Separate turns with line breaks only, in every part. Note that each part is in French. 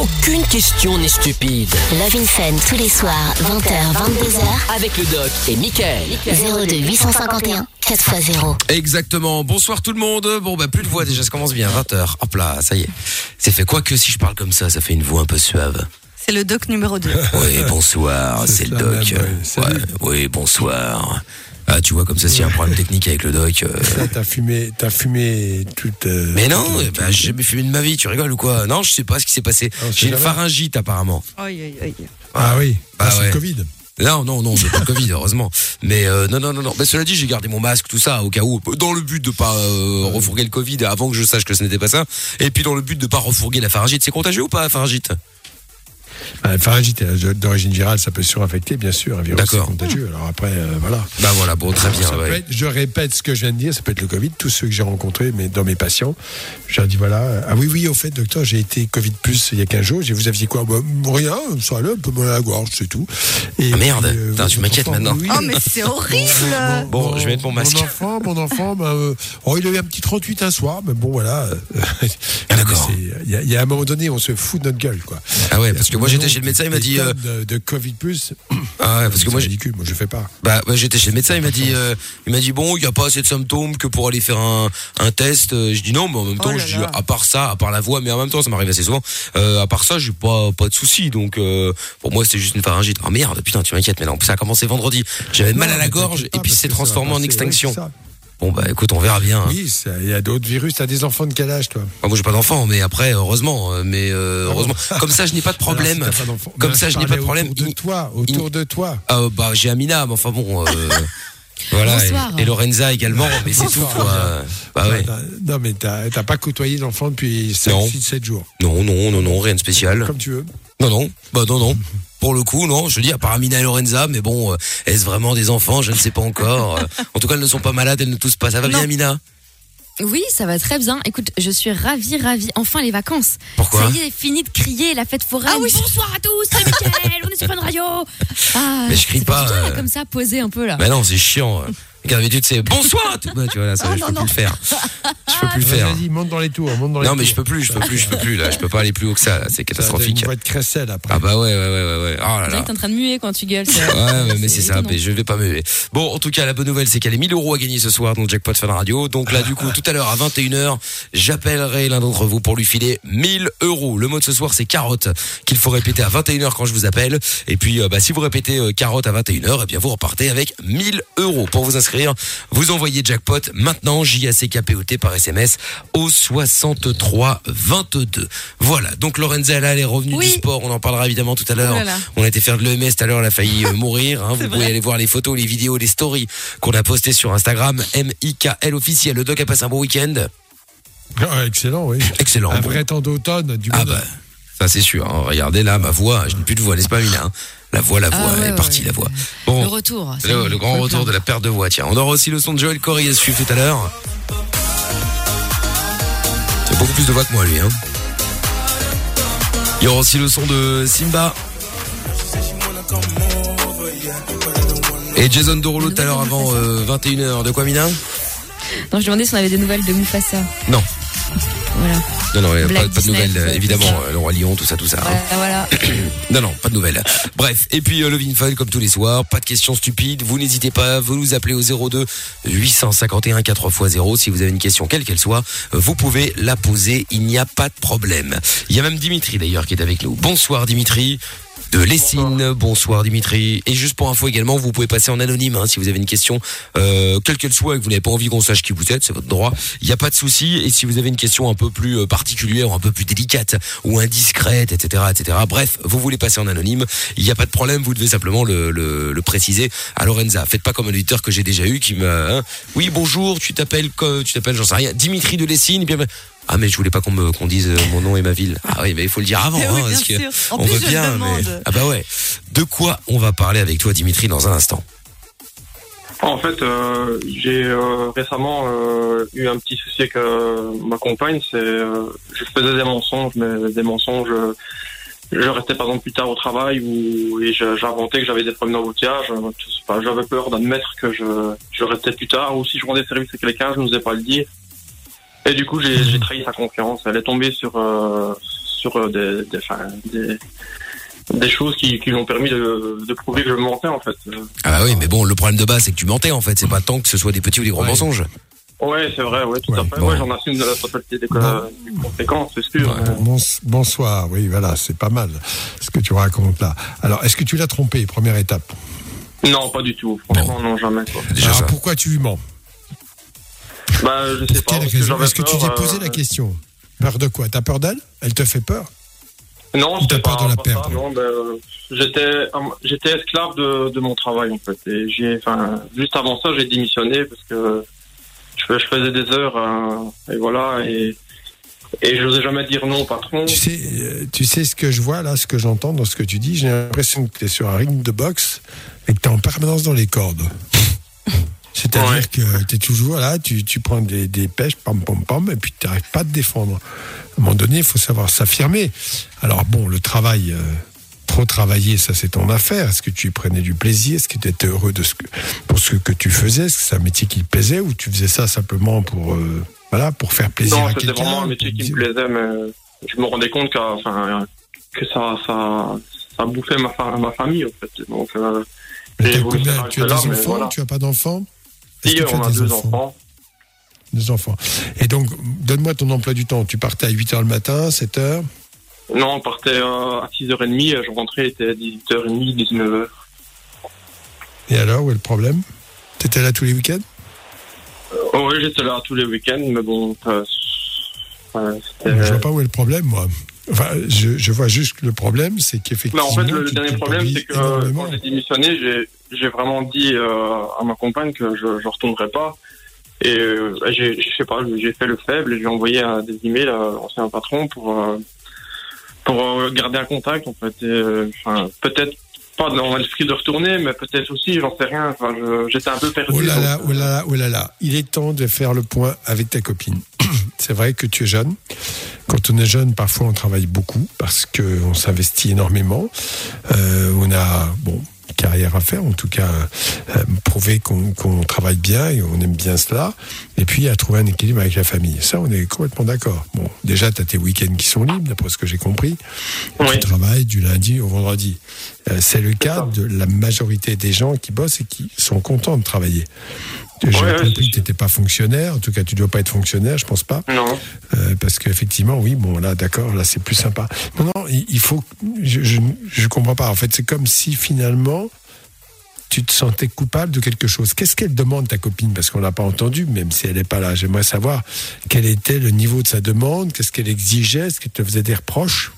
Aucune question n'est stupide.
Love in Fun tous les soirs, 20h, 22h.
Avec le doc et Michael.
02 851 4x0.
Exactement. Bonsoir tout le monde. Bon, bah, plus de voix déjà, ça commence bien. 20h. Hop là, ça y est. C'est fait quoi que si je parle comme ça, ça fait une voix un peu suave.
C'est le doc numéro 2.
Oui, bonsoir, c'est le doc.
Ouais,
oui, bonsoir. Ah, tu vois, comme ça, s'il y a un problème technique avec le doc. euh,
Ça, T'as fumé, t'as fumé toute. euh,
Mais non,
toute-
eh ben, j'ai jamais fumé de ma vie, tu rigoles ou quoi? Non, je sais pas ce qui s'est passé.
Ah,
J'ai une
jamais.
pharyngite apparemment.
Aïe, aïe, aïe.
Ah oui,
Bah
ah, c'est
ouais.
le Covid.
Non, non, non, j'ai pas le Covid, heureusement. Mais euh, non, non, non, non. Mais cela dit, j'ai gardé mon masque, tout ça, au cas où, dans le but de pas euh, refourguer le Covid avant que je sache que ce n'était pas ça. Et puis dans le but de pas refourguer la pharyngite. C'est contagieux ou pas la pharyngite?
Ah, pharyngite euh, d'origine virale, ça peut surinfecter, bien sûr. Un virus contagieux. Alors après, euh, voilà.
Bah voilà, bon, très bien.
Ça peut
ouais.
être- je répète ce que je viens de dire, ça peut être le Covid. Tous ceux que j'ai rencontrés, mais dans mes patients, je leur dis voilà. euh, Ah oui, oui, au fait, docteur, j'ai été Covid plus il y a 15 jours. Vous aviez quoi? Bah, Rien, ça allait, un peu mal à la gorge, c'est tout. Et
Ah, merde.
puis,
Putain, tu m'inquiètes maintenant.
oui,
Oh, mais c'est horrible
Bon, je vais mettre mon masque.
Mon enfant, mon enfant, bah, euh, oh, il a eu un petit 38 un soir, mais bon, voilà. euh,
Ah, d'accord.
Il y, y a un moment donné, on se fout de notre gueule, quoi.
Ah ouais, parce que moi j'étais chez le médecin, il m'a dit. euh,
de, de Covid plus.
Ah ouais, parce que moi
ridicule, moi je fais pas.
Bah, ouais, j'étais chez le médecin, il m'a dit, euh, il m'a dit bon, il y a pas assez de symptômes que pour aller faire un, un test. Euh, Je dis non, mais en même
Oh
temps,
là
je dis
là.
à part ça, à part la voix, mais en même temps, ça m'arrive assez souvent. Euh, à part ça, j'ai pas pas de soucis. Donc euh, pour moi, c'était juste une pharyngite. Oh merde, putain, tu m'inquiètes. Mais non, ça a commencé vendredi. J'avais mal à la gorge et puis c'est transformé en extinction. Bon bah écoute, on verra bien. hein.
Oui, il y a d'autres virus. T'as des enfants de quel âge, toi?
Ah, moi j'ai pas d'enfant, mais après heureusement, euh, mais euh, heureusement, comme ça je n'ai pas de problème.
Alors, si t'as pas d'enfants-
Comme
Ben,
ça je n'ai pas de problème.
Autour de toi, autour de toi.
Ah, bah j'ai Amina, mais enfin bon. euh, Voilà,
Bonsoir.
et, et Lorenza également, mais c'est tout quoi. Bah ouais.
T'as- Non, mais t'as t'as pas côtoyé d'enfant depuis
Non.
5, 6, 7 jours.
Non, non, non, non, rien de spécial.
Comme tu veux.
Non, non, bah non, non. Pour le coup, non, je dis à part Amina et Lorenza, mais bon, euh, est-ce vraiment des enfants Je ne sais pas encore. Euh, en tout cas, elles ne sont pas malades, elles ne toussent pas. Ça va bien. Amina
Oui, ça va très bien. Écoute, je suis ravie, ravie. Enfin, les vacances.
Pourquoi
Ça y est, fini de crier la fête foraine.
Ah oui,
Bonsoir à tous, c'est Mickaël, on est sur Fun Radio. Ah,
Mais je crie pas,
là,
euh.
comme ça, posé un peu là.
Bah non, c'est chiant. D'habitude, c'est bonsoir Tu vois, là, ça,
Oh,
je
non,
peux
non.
plus le faire. Je peux plus le faire.
Vas-y, monte dans les tours, monte dans les
Non,
tours.
mais je peux plus, je peux plus, je peux plus, là. Je peux pas aller plus haut que ça, là. C'est catastrophique.
Une voix de crécelle après.
Ah bah ouais, ouais, ouais, ouais. Oh là
On
là.
que t'es en train de muer quand tu gueules.
Ouais, mais c'est ça, mais je vais pas me. Bon, en tout cas, la bonne nouvelle, c'est qu'elle est 1000 euros à gagner ce soir dans le Jackpot Fun Radio. Donc là, du coup, tout à l'heure, à 21h, j'appellerai l'un d'entre vous pour lui filer 1000 euros. Le mot de ce soir, c'est carotte, qu'il faut répéter à 21h quand je vous appelle. Et puis, euh, bah, si vous répétez euh, carotte à 21h, eh bien, vous repartez avec 1000 euros. Pour vous inscrire, vous envoyez Jackpot maintenant, J-A-C-K-P-O-T par SMS au 63 22. Voilà. Donc, Lorenza, là, elle est revenue
Oui.
du sport. On en parlera évidemment tout à l'heure.
Oh.
On a été faire de l'EMS tout à l'heure, elle a failli euh, mourir. hein. Vous pouvez aller voir les photos, les vidéos, les stories qu'on a postées sur Instagram, M-I-K-L officiel. Le doc a passé un bon week-end.
Ah, excellent, oui.
Excellent.
Un
Bon.
vrai temps d'automne, du
Ah bah, ça c'est sûr. hein. Regardez là, ma voix, je n'ai plus de voix, n'est-ce pas, Mina hein La voix, la voix,
Ah ouais,
elle est
ouais,
partie,
ouais.
la voix. Bon,
Le retour.
le, le grand retour de la perte de voix. Tiens, on aura aussi le son de Joël Corey à suivre tout à l'heure. C'est beaucoup plus de voix que moi, lui. Hein. Il y aura aussi le son de Simba. Et Jason Derulo tout à l'heure avant euh, 21h. De quoi, Mina?
Non, je demandais si on avait des nouvelles de Mufasa.
Non.
Voilà.
Non, non, pas,
Black
pas de
Disney,
nouvelles, euh, évidemment.
ça.
euh, Le Roi Lion, tout ça, tout ça. hein.
Voilà.
Non, non, pas de nouvelles. Bref, et puis euh, le Vinfun comme tous les soirs, pas de questions stupides, vous n'hésitez pas, vous nous appelez au 02 851 4x0 si vous avez une question quelle qu'elle soit, euh, vous pouvez la poser, il n'y a pas de problème. Il y a même Dimitri d'ailleurs qui est avec nous. Bonsoir Dimitri. De Lessine, bonsoir. Dimitri. Et juste pour info également, vous pouvez passer en anonyme hein, si vous avez une question, euh, quelle qu'elle soit, et que vous n'avez pas envie qu'on sache qui vous êtes, c'est votre droit. Il n'y a pas de souci. Et si vous avez une question un peu plus euh, particulière, un peu plus délicate, ou indiscrète, etc., etc. Bref, vous voulez passer en anonyme, il n'y a pas de problème. Vous devez simplement le, préciser à Lorenza. Faites pas comme un auditeur que j'ai déjà eu qui me, hein, oui bonjour, tu t'appelles, co- tu t'appelles, j'en sais rien, Dimitri de Lessine. Bien, ah mais je voulais pas qu'on me qu'on dise euh, mon nom et ma ville. Ah oui, mais il faut le dire avant, hein, parce que.
En
on
plus,
veut bien. mais... Ah bah ouais. De quoi on va parler avec toi, Dimitri, dans un instant
En fait, euh, j'ai euh, récemment euh, eu un petit souci avec euh, ma compagne. C'est, euh, je faisais des mensonges, mais des mensonges. euh, je restais par exemple plus tard au travail ou et j'inventais que j'avais des problèmes d'embouteillage. J'avais peur d'admettre que je, je restais plus tard ou si je rendais service à quelqu'un, je n'osais pas le dire. Et du coup, j'ai trahi sa confiance. Elle est tombée sur euh, sur euh, des, des, enfin, des, des choses qui, qui lui ont permis de, de prouver que je mentais en fait.
Ah bah oui, mais bon, le problème de base, c'est que tu mentais en fait. C'est pas tant que ce soit des petits ou des gros
Ouais.
mensonges.
Ouais, c'est vrai, ouais, tout à fait.
bon.
Ouais, j'en assume la totalité des, conséquences, c'est sûr.
Bon- bonsoir, oui, voilà, c'est pas mal ce que tu racontes là. Alors, est-ce que tu l'as trompé, première étape?
Non, pas du tout. Franchement, non, jamais. Quoi.
Déjà
Alors, pourquoi tu lui mens?
Bah, je sais pas. que
Est-ce que tu
peur,
t'es posé
euh,
la question? Peur de quoi? T'as peur d'elle? Elle te fait peur?
Non, c'était
peur
pas,
de la perdre
ça, non, ben, euh, j'étais, j'étais esclave de, de mon travail en fait. Et j'ai, enfin, juste avant ça, j'ai démissionné parce que je, je faisais des heures euh, et voilà et et je n'osais jamais dire non au patron.
tu sais, euh, tu sais ce que je vois là, ce que j'entends dans ce que tu dis? J'ai l'impression que tu es sur un ring de boxe et que tu es en permanence dans les cordes. C'est-à-dire
Ouais.
que tu es toujours là, tu, tu prends des, des pêches, pam, pam, pam, et puis tu n'arrives pas à te défendre. À un moment donné, il faut savoir s'affirmer. Alors bon, le travail, euh, trop travailler, ça c'est ton affaire. Est-ce que tu y prenais du plaisir? Est-ce que tu étais heureux de ce que, pour ce que tu faisais? Est-ce que c'est un métier qui te plaisait ou tu faisais ça simplement pour, euh, voilà, pour faire plaisir
non,
à
c'était
quelqu'un
vraiment un métier qui me plaisait, mais je me rendais compte que, enfin, que ça, ça, ça bouffait ma, ma famille en fait. Donc, euh,
combien?
faire
Tu as des enfants?
voilà.
Tu as pas d'enfants?
Si
que tu
on
as
a deux enfants.
Deux enfants. Et donc, donne-moi ton emploi du temps. Tu partais à 8h le matin, 7h
Non, on partait euh, à 6h30, je rentrais, était 18h30, 19h.
Et alors, où est le problème? T'étais là tous les week-ends?
Oh, oui, j'étais là tous les week-ends, mais bon, euh,
Je vois pas où est le problème, moi. Enfin, je, je vois juste que le problème, c'est qu'effectivement.
en fait, le, dernier problème, c'est que euh,
énormément.
quand j'ai démissionné, j'ai, vraiment dit euh, à ma compagne que je ne retournerai pas. Et euh, j'ai, je sais pas, j'ai fait le faible et j'ai envoyé euh, des emails à l'ancien patron pour euh, pour euh, garder un contact en fait. Euh, enfin, peut-être pas dans l'esprit de retourner, mais peut-être aussi, j'en sais rien. Enfin, j'étais un peu perdu.
Oh là là,
donc,
oh là là, oh là là. Il est temps de faire le point avec ta copine. C'est vrai que tu es jeune. Quand on est jeune, parfois on travaille beaucoup parce qu'on s'investit énormément. Euh, on a, bon, carrière à faire, en tout cas, euh, prouver qu'on qu'on travaille bien et on aime bien cela. Et puis, à trouver un équilibre avec la famille. Ça, on est complètement d'accord. Bon, déjà, tu as tes week-ends qui sont libres, d'après ce que j'ai compris.
Oui.
Tu travailles du lundi au vendredi. Euh, C'est le cas de la majorité des gens qui bossent et qui sont contents de travailler. J'ai
Ouais,
compris que tu n'étais pas fonctionnaire. En tout cas, tu ne dois pas être fonctionnaire, je pense pas.
Non.
Euh, parce qu'effectivement, oui, bon, là, d'accord, là, c'est plus sympa. Non, non, il, faut. Je, je, je comprends pas. En fait, c'est comme si finalement, tu te sentais coupable de quelque chose. Qu'est-ce qu'elle demande, ta copine? Parce qu'on l'a pas entendu, même si elle n'est pas là. J'aimerais savoir quel était le niveau de sa demande, qu'est-ce qu'elle exigeait, est-ce qu'elle te faisait des reproches?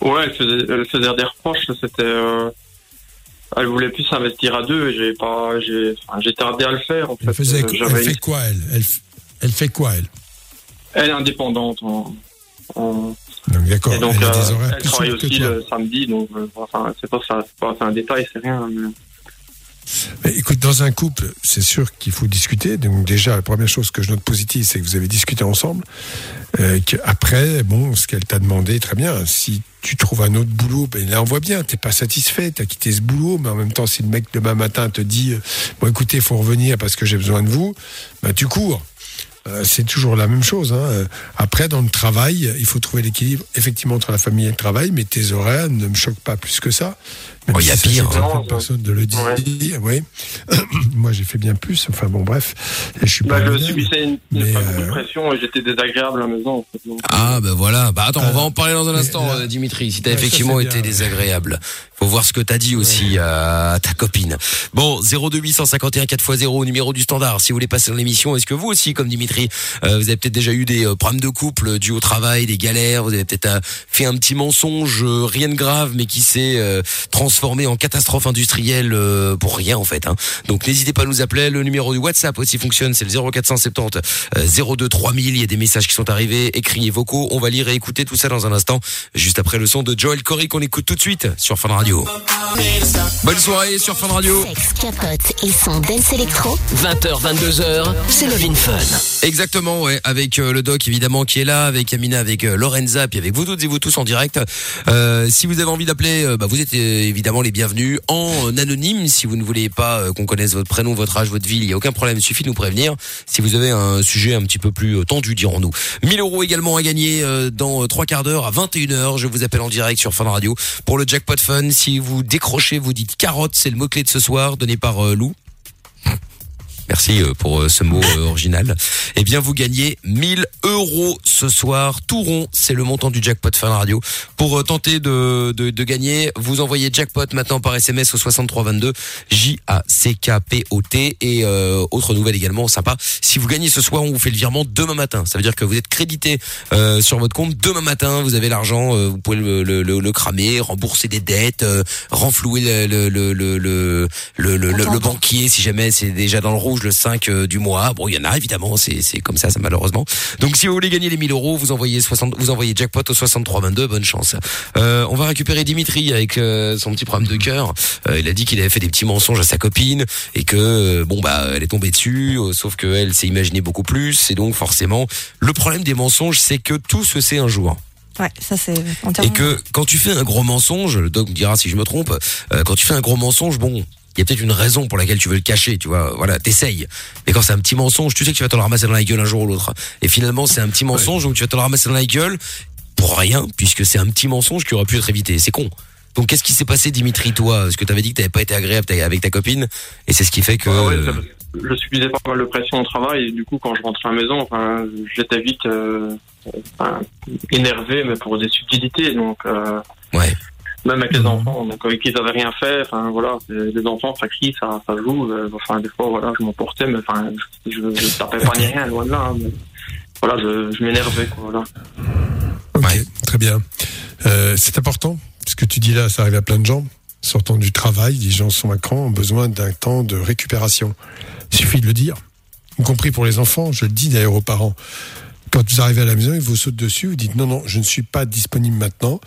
Ouais, elle faisait, elle faisait des reproches. C'était, euh, elle voulait plus s'investir à deux. J'ai pas, j'ai, enfin, j'ai tardé à le faire. En
Elle,
fait,
faisait,
Euh,
elle fait quoi, elle, elle Elle fait quoi, elle?
Elle est indépendante. En, en-
Donc, d'accord, elle a
euh,
des horaires
elle travaille aussi le samedi. Donc, euh, enfin, c'est pas ça, c'est pas, un détail, c'est rien. mais-
Mais écoute, dans un couple, c'est sûr qu'il faut discuter. Donc déjà, la première chose que je note positive, c'est que vous avez discuté ensemble. Euh, après, bon, ce qu'elle t'a demandé, très bien. Si tu trouves un autre boulot, ben là on voit bien, t'es pas satisfait, t'as quitté ce boulot, mais en même temps, si le mec demain matin te dit, euh, bon écoutez, faut revenir parce que j'ai besoin de vous, ben tu cours. Euh, c'est toujours la même chose. Hein. Euh, Après, dans le travail, il faut trouver l'équilibre, effectivement, entre la famille et le travail, mais tes horaires ne me choquent pas plus que ça.
Oh, il y a pire,
hein.
personnes de le dire. Oui. Moi, j'ai fait bien plus. Enfin, bon, bref. Je suis
Bah,
pas
je subissais une, une
mais,
pas beaucoup de
euh,
pression et j'étais désagréable à la maison. En fait, donc,
Ah ben voilà. Bah attends, on va en parler dans un instant,
là-
euh, Dimitri. Si t'as
Ouais,
effectivement été
bien.
désagréable, faut voir ce que t'as dit aussi à, à ta copine. Bon, 02851 4x0 numéro du standard. Si vous voulez passer dans l'émission, est-ce que vous aussi, comme Dimitri, euh, vous avez peut-être déjà eu des euh, problèmes de couple euh, dus au travail, des galères, vous avez peut-être euh, fait un petit mensonge, euh, rien de grave, mais qui s'est euh, transformé en catastrophe industrielle euh, pour rien en fait. Hein. Donc n'hésitez pas à nous appeler. Le numéro du WhatsApp aussi fonctionne, c'est le 0470 euh, 02 3000. Il y a des messages qui sont arrivés, écrits et vocaux. On va lire et écouter tout ça dans un instant, juste après le son de Joel Corey qu'on écoute tout de suite sur Fun Radio. Radio. Bonne soirée sur Fun Radio.
Sex, capote et son dance électro.
20h, 22h, c'est Love in Fun.
Exactement, ouais, avec euh, le doc évidemment qui est là, avec Amina, avec euh, Lorenza, puis avec vous toutes et vous tous en direct. Euh, si vous avez envie d'appeler, euh, bah, vous êtes euh, évidemment les bienvenus en anonyme. Si vous ne voulez pas euh, qu'on connaisse votre prénom, votre âge, votre ville, il y a aucun problème. Il suffit de nous prévenir. Si vous avez un sujet un petit peu plus euh, tendu, dirons-nous. 1000 euros également à gagner euh, dans euh, trois quarts d'heure à 21h. Je vous appelle en direct sur Fun Radio pour le jackpot fun. Si vous décrochez, vous dites carotte, c'est le mot clé de ce soir donné par euh, Lou. Merci euh, pour euh, ce mot euh, original. Eh bien, vous gagnez 1000 euros ce soir. Tout rond, c'est le montant du jackpot Fun Radio. Pour tenter de, de, de gagner, vous envoyez jackpot maintenant par SMS au 6322 J-A-C-K-P-O-T et euh, autre nouvelle également sympa. Si vous gagnez ce soir, on vous fait le virement demain matin. Ça veut dire que vous êtes crédité euh, sur votre compte demain matin. Vous avez l'argent, euh, vous pouvez le, le, le, le cramer, rembourser des dettes, euh, renflouer le, le, le, le, le, le, le, le- le banquier si jamais c'est déjà dans le rouge le 5 euh, du mois. Bon, il y en a évidemment, c'est c'est comme ça, ça malheureusement. Donc si vous voulez gagner les 1000 euros, vous envoyez 60, vous envoyez jackpot au 6322. Bonne chance. Euh, on va récupérer Dimitri avec euh, son petit problème de cœur. Euh, il a dit qu'il avait fait des petits mensonges à sa copine et que bon bah elle est tombée dessus. sauf que elle s'est imaginé beaucoup plus et donc forcément le problème des mensonges c'est que tout se sait un jour.
Ouais, ça c'est
Et que quand tu fais un gros mensonge, le doc me dira si je me trompe, euh, quand tu fais un gros mensonge, bon, il y a peut-être une raison pour laquelle tu veux le cacher, tu vois, voilà, t'essayes. Mais quand c'est un petit mensonge, tu sais que tu vas te le ramasser dans la gueule un jour ou l'autre. Et finalement, c'est un petit mensonge, donc tu vas te le ramasser dans la gueule pour rien, puisque c'est un petit mensonge qui aurait pu être évité. C'est con. Donc qu'est-ce qui s'est passé, Dimitri, toi? Parce que t'avais dit que t'avais pas été agréable avec ta copine, et c'est ce qui fait que...
Ah ouais, je subissais pas mal de pression au travail et du coup quand je rentrais à la maison, enfin, j'étais vite euh, enfin, énervé, mais pour des subtilités. Donc euh,
Ouais.
Même avec les enfants, donc avec qui ils avaient rien fait, enfin voilà, les enfants ça crie, ça, ça joue. euh, enfin des fois voilà, je m'emportais, mais enfin je, je tapais pas ni rien, loin de là. hein, mais, voilà, je, je m'énervais quoi. Voilà.
Ok,
Ouais.
très bien. Euh, c'est important. Ce que tu dis là, ça arrive à plein de gens. Sortant du travail, les gens sont à cran, ont besoin d'un temps de récupération. Il suffit de le dire. Y compris pour les enfants, je le dis d'ailleurs aux parents. Quand vous arrivez à la maison, ils vous sautent dessus, vous dites non, non, je ne suis pas disponible maintenant.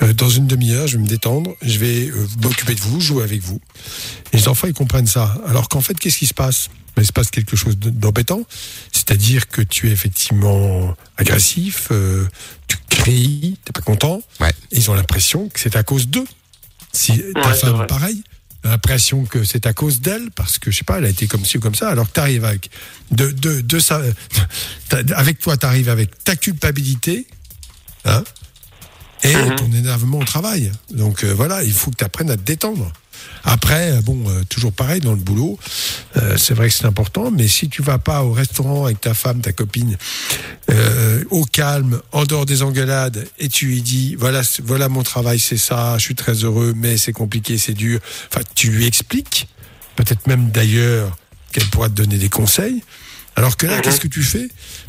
Euh, dans une demi-heure, je vais me détendre, je vais euh, m'occuper de vous, jouer avec vous. Et les enfants, ils comprennent ça. Alors qu'en fait, qu'est-ce qui se passe? Ben, Il se passe quelque chose de- d'embêtant, c'est-à-dire que tu es effectivement agressif, euh, tu cries, t'es pas content.
Ouais.
Ils ont l'impression que c'est à cause d'eux. Si ta
Ouais,
femme, pareil, l'impression que c'est à cause d'elle, parce que je sais pas, elle a été comme ci ou comme ça, alors que t'arrives avec de, de, de ça, avec toi, t'arrives avec ta culpabilité, hein, et
Mhm.
ton énervement au travail. Donc euh, voilà, il faut que tu apprennes à te détendre. Après, euh, bon, euh, toujours pareil dans le boulot, euh, c'est vrai que c'est important, mais si tu vas pas au restaurant avec ta femme, ta copine, euh, au calme, en dehors des engueulades, et tu lui dis, voilà, voilà mon travail, c'est ça, je suis très heureux, mais c'est compliqué, c'est dur. Enfin, tu lui expliques, peut-être même d'ailleurs qu'elle pourra te donner des conseils. Alors que là, qu'est-ce que tu fais?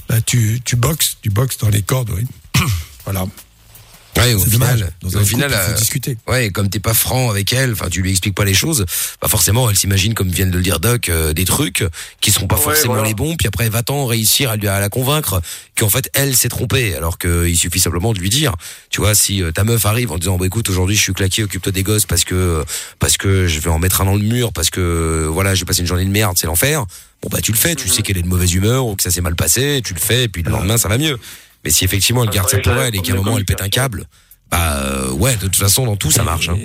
Bah, tu, tu boxes, tu boxes dans les cordes, oui. voilà.
Ouais, au final,
Dans
au
un
final,
couple, il faut
euh,
discuter.
Ouais, comme t'es pas franc avec elle, enfin tu lui expliques pas les choses, bah forcément elle s'imagine comme viennent de le dire Doc euh, des trucs qui sont pas
Ouais,
forcément
voilà.
les bons, puis après va-t-en réussir à lui à la convaincre qu'en fait elle s'est trompée, alors qu'il suffit simplement de lui dire, tu vois, si euh, ta meuf arrive en disant bah écoute aujourd'hui je suis claqué, occupe-toi des gosses parce que parce que je vais en mettre un dans le mur, parce que euh, voilà j'ai passé une journée de merde, c'est l'enfer. Bon bah tu le fais, tu sais qu'elle est de mauvaise humeur ou que ça s'est mal passé, tu le fais et puis le lendemain ça va mieux. Mais si effectivement elle garde ça pour elle et qu'à un moment elle pète un câble, bah euh, ouais de toute façon dans tout ça marche. Hein.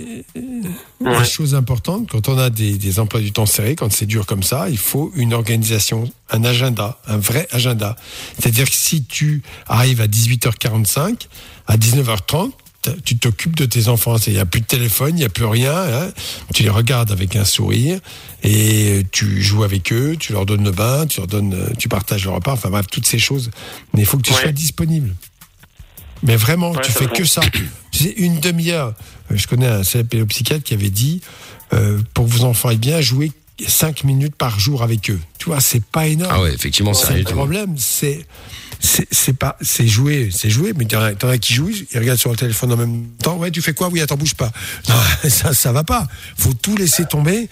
Ouais.
Une chose importante, quand on a des, des emplois du temps serrés, quand c'est dur comme ça, il faut une organisation, un agenda, un vrai agenda. C'est-à-dire que si tu arrives à 18h45, à 19h30, t- tu t'occupes de tes enfants. Il n'y a plus de téléphone, il n'y a plus rien. hein. Tu les regardes avec un sourire et tu joues avec eux, tu leur donnes le bain, tu leur donnes, euh, tu partages le repas. Enfin bref, toutes ces choses. Mais il faut que tu
Ouais.
sois disponible. Mais vraiment,
Ouais,
tu fais
vrai.
que ça. C'est une demi-heure. Euh, Je connais un psychiatre qui avait dit euh, pour que vos enfants aillent bien, jouer 5 minutes par jour avec eux. Tu vois, c'est pas énorme.
Ah ouais, effectivement, c'est
le problème, c'est c'est c'est pas c'est jouer, c'est jouer, mais t'en as, qui jouent, ils regardent sur le téléphone en même temps. Ouais, tu fais quoi? Oui, attends, bouge pas. Non, ça ça va pas. Faut tout laisser tomber,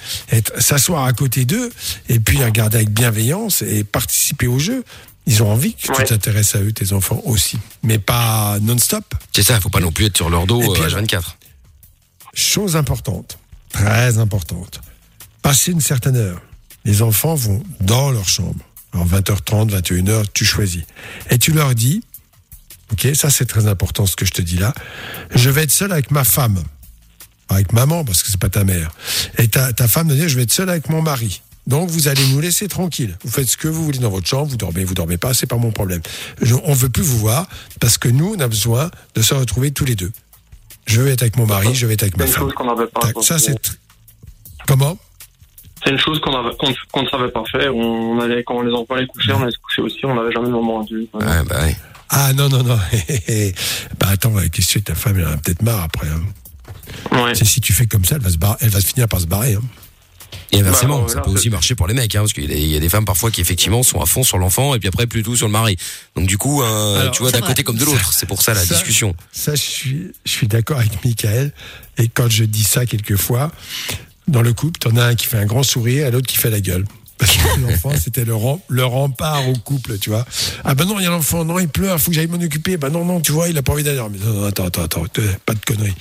s'asseoir à côté d'eux et puis regarder avec bienveillance et participer au jeu. Ils ont envie que
Ouais.
tu t'intéresses à eux, tes enfants aussi, mais pas non-stop.
C'est ça, faut pas non plus être sur leur dos
puis,
euh,
alors-
H24.
Chose importante, très importante. Passer une certaine heure, les enfants vont dans leur chambre. Alors 20h30, 21h, tu choisis. Et tu leur dis, ok, ça c'est très important ce que je te dis là, je vais être seul avec ma femme. Avec maman, parce que c'est pas ta mère. Et ta, ta femme va dire, je vais être seul avec mon mari. Donc vous allez nous laisser tranquille. Vous faites ce que vous voulez dans votre chambre, vous dormez, vous dormez pas, c'est pas mon problème. Je, on veut plus vous voir parce que nous, on a besoin de se retrouver tous les deux. Je vais être avec mon mari, je vais être avec ma femme. ça c'est comment?
C'est une chose qu'on ne savait pas faire. On allait, quand les enfants allaient coucher, on allait se coucher aussi. On n'avait jamais le moment.
Ouais, bah.
Ah non non non. bah attends, qu'est-ce que ta femme elle en a peut-être marre après. hein.
Ouais.
Si tu fais comme ça, elle va se barrer, elle va se finir par se barrer. hein.
Et inversement,
Bah,
ça
là,
peut aussi marcher pour les mecs, hein, parce qu'il y, a des- il y a des femmes parfois qui effectivement sont à fond sur l'enfant et puis après plus tout sur le mari. Donc du coup,
Alors,
tu vois d'un côté comme de l'autre. C'est pour ça la
Ça-
discussion.
Ça, je suis, je suis d'accord avec Michael. Et quand je dis ça quelquefois, dans le couple, t'en as un qui fait un grand sourire et l'autre qui fait la gueule. Parce que l'enfant, c'était le, rem- le rempart au couple, tu vois. Ah ben non, il y a l'enfant, non, il pleure, faut que j'aille m'en occuper. Ben non, non, tu vois, il a pas envie d'aller. Mais non, non, attends, attends, attends, pas de conneries.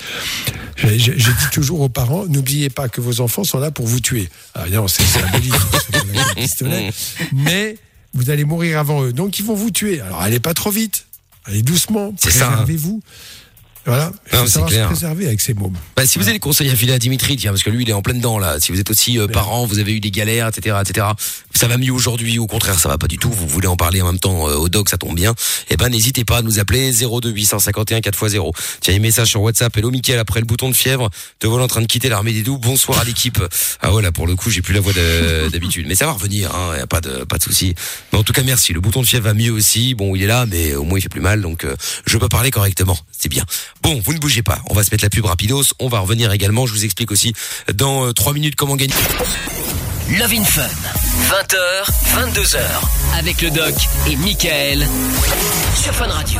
Je dis toujours aux parents, n'oubliez pas que vos enfants sont là pour vous tuer. Ah non, c'est symbolique, pistolet. Mais vous allez mourir avant eux. Donc ils vont vous tuer. Alors allez pas trop vite. Allez doucement.
C'est ça.
Préservez-vous. Voilà. Il
Non, c'est
se
clair.
préserver avec ces mômes.
Bah, si vous avez des conseils à filer à Dimitri, tiens, parce que lui, il est en plein dedans, là. Si vous êtes aussi euh, parent, vous avez eu des galères, etc., etc. Ça va mieux aujourd'hui, au contraire, ça va pas du tout. Vous voulez en parler en même temps euh, au doc, ça tombe bien. Eh ben, n'hésitez pas à nous appeler 02 851 4x0. Tiens, un message sur WhatsApp. Hello, Mickaël, après le bouton de fièvre, te voilà en train de quitter l'armée des doux. Bonsoir à l'équipe. Ah ouais, là, pour le coup, j'ai plus la voix de- d'habitude. Mais ça va revenir, hein. Y a pas de, pas de souci. Mais en tout cas, merci. Le bouton de fièvre va mieux aussi. Bon, il est là, mais au moins, il fait plus mal. Donc, euh, je peux parler correctement. C'est bien. Bon, vous ne bougez pas. On va se mettre la pub rapidos. On va revenir également. Je vous explique aussi dans euh, trois minutes comment gagner.
Love in Fun. 20h, 22h. Avec le doc et Michael. Sur Fun Radio.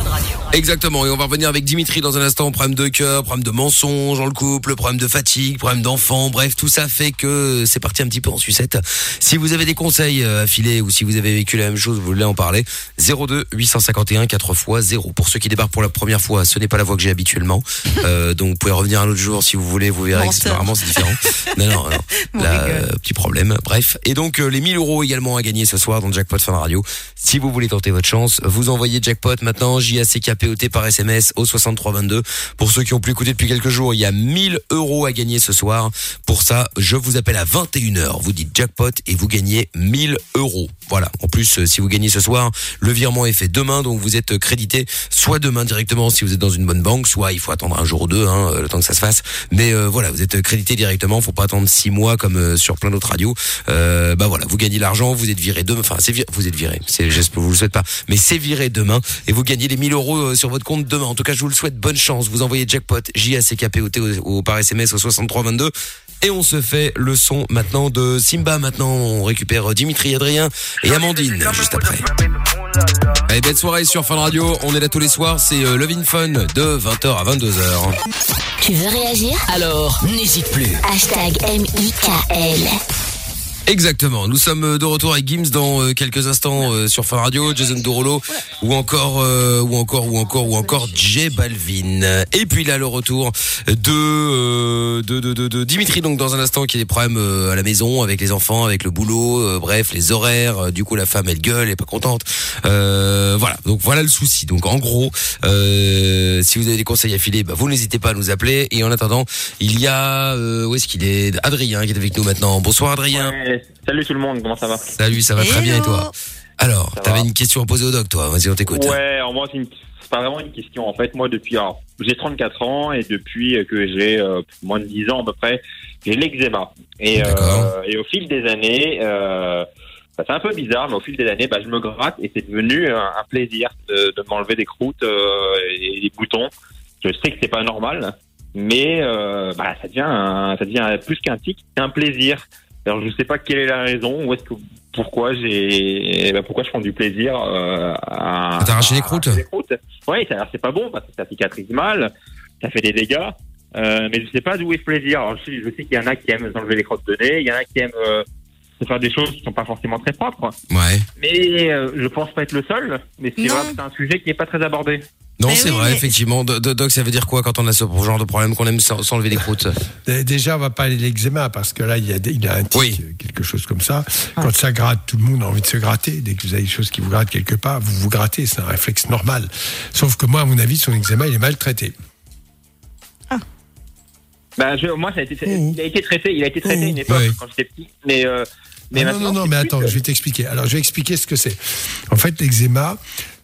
Exactement. Et on va revenir avec Dimitri dans un instant. Problème de cœur, problème de mensonge dans le couple, problème de fatigue, problème d'enfant. Bref, tout ça fait que c'est parti un petit peu en sucette. Si vous avez des conseils euh, à filer ou si vous avez vécu la même chose, vous voulez en parler. 02 851 4 x 0. Pour ceux qui débarquent pour la première fois, ce n'est pas la voix que j'ai habituellement. Euh, donc vous pouvez revenir un autre jour si vous voulez. Vous verrez que c'est différent. non, non, non. Là, euh, petit problème. Bref. Et donc, euh, les 1000 euros également à gagner ce soir dans Jackpot Fun Radio. Si vous voulez tenter votre chance, vous envoyez Jackpot maintenant, J-A-C-K-P-O-T par SMS au 6322. Pour ceux qui ont plus écouté depuis quelques jours, il y a 1000 euros à gagner ce soir. Pour ça, je vous appelle à 21h. Vous dites Jackpot et vous gagnez 1000 euros. Voilà. En plus, euh, si vous gagnez ce soir, le virement est fait demain, donc vous êtes crédité soit demain directement si vous êtes dans une bonne banque, soit il faut attendre un jour ou deux, hein, euh, le temps que ça se fasse. Mais euh, voilà, vous êtes crédité directement, faut pas attendre six mois comme euh, sur plein d'autres radios. Euh, bah voilà, vous gagnez l'argent, vous êtes viré demain, enfin c'est vir- vous êtes viré, c'est j'espère vous le souhaite pas, mais c'est viré demain et vous gagnez les 1000 euros euh, sur votre compte demain. En tout cas, je vous le souhaite, bonne chance. Vous envoyez jackpot J A C K P O T au, au- par SMS au 6322 et on se fait le son maintenant de Simba. Maintenant, on récupère Dimitri, Adrien et Amandine juste après. Allez, belle soirée sur Fun Radio. On est là tous les soirs. C'est euh, Love in Fun de 20h à 22h.
Tu veux réagir?
Alors, n'hésite plus.
Hashtag M-I-K-L.
Exactement. Nous sommes euh, de retour avec Gims dans euh, quelques instants euh, sur Fun Radio, Jason Dorolo ou encore euh, ou encore ou encore ou encore J Balvin. Et puis là le retour de euh, de, de, de, de Dimitri donc dans un instant qui a des problèmes à la maison avec les enfants, avec le boulot, bref les horaires. Du coup la femme elle gueule, elle est pas contente. Voilà donc voilà le souci. Donc en gros si vous avez des conseils à filer, bah, vous n'hésitez pas à nous appeler. Et en attendant il y a où est-ce qu'il est? Adrien qui est avec nous maintenant. Bonsoir Adrien.
Salut tout le monde, comment ça va
Salut, ça va très bien et toi Alors, t'avais
va.
une question à poser au doc, toi. Vas-y, on t'écoute.
Ouais, alors moi, c'est une- c'est pas vraiment une question. En fait, moi, depuis. Alors, j'ai 34 ans et depuis que j'ai euh, moins de 10 ans à peu près, j'ai l'eczéma. Et, euh, et au fil des années. Euh, bah, c'est un peu bizarre, mais au fil des années, bah, je me gratte et c'est devenu un, un plaisir de, de m'enlever des croûtes euh, et des boutons. Je sais que c'est pas normal, mais euh, bah, ça devient un- ça devient plus qu'un tic, c'est un plaisir. Alors je sais pas quelle est la raison, ou est-ce que pourquoi j'ai bah, pourquoi je prends du plaisir euh, à
À t'arracher les croûtes
croûtes. Ça c'est pas bon parce que ça cicatrise mal, ça fait des dégâts. Euh, mais je sais pas d'où est ce plaisir. Alors, je sais, qu'il y en a qui aiment s'enlever les crottes de nez, il y en a qui aiment euh, se faire des choses qui sont pas forcément très propres.
Ouais.
Mais euh, je pense pas être le seul. Mais c'est vrai que c'est un sujet qui est pas très abordé.
Non,
Mais
c'est
oui,
vrai,
mais-
effectivement. Do- do- Doc, ça veut dire quoi quand on a ce genre de problème qu'on aime s'en- s'enlever des croûtes?
Dé- Déjà, on va pas aller de l'eczéma parce que là, il y a, des- il y a un tic,
Oui.
euh, quelque chose comme ça. Quand ça gratte, tout le monde a envie de se gratter. Dès que vous avez des choses qui vous grattent quelque part, vous vous grattez. C'est un réflexe normal. Sauf que moi, à mon avis, son eczéma, il est maltraité.
Bah, je, moi, ça a été,
Mmh.
il a été traité, il a été traité à une
Mmh.
époque
Ouais.
quand j'étais petit, mais euh, mais
non, non, non, mais attends,
que-
je vais t'expliquer. Alors, je vais expliquer ce que c'est. En fait, l'eczéma,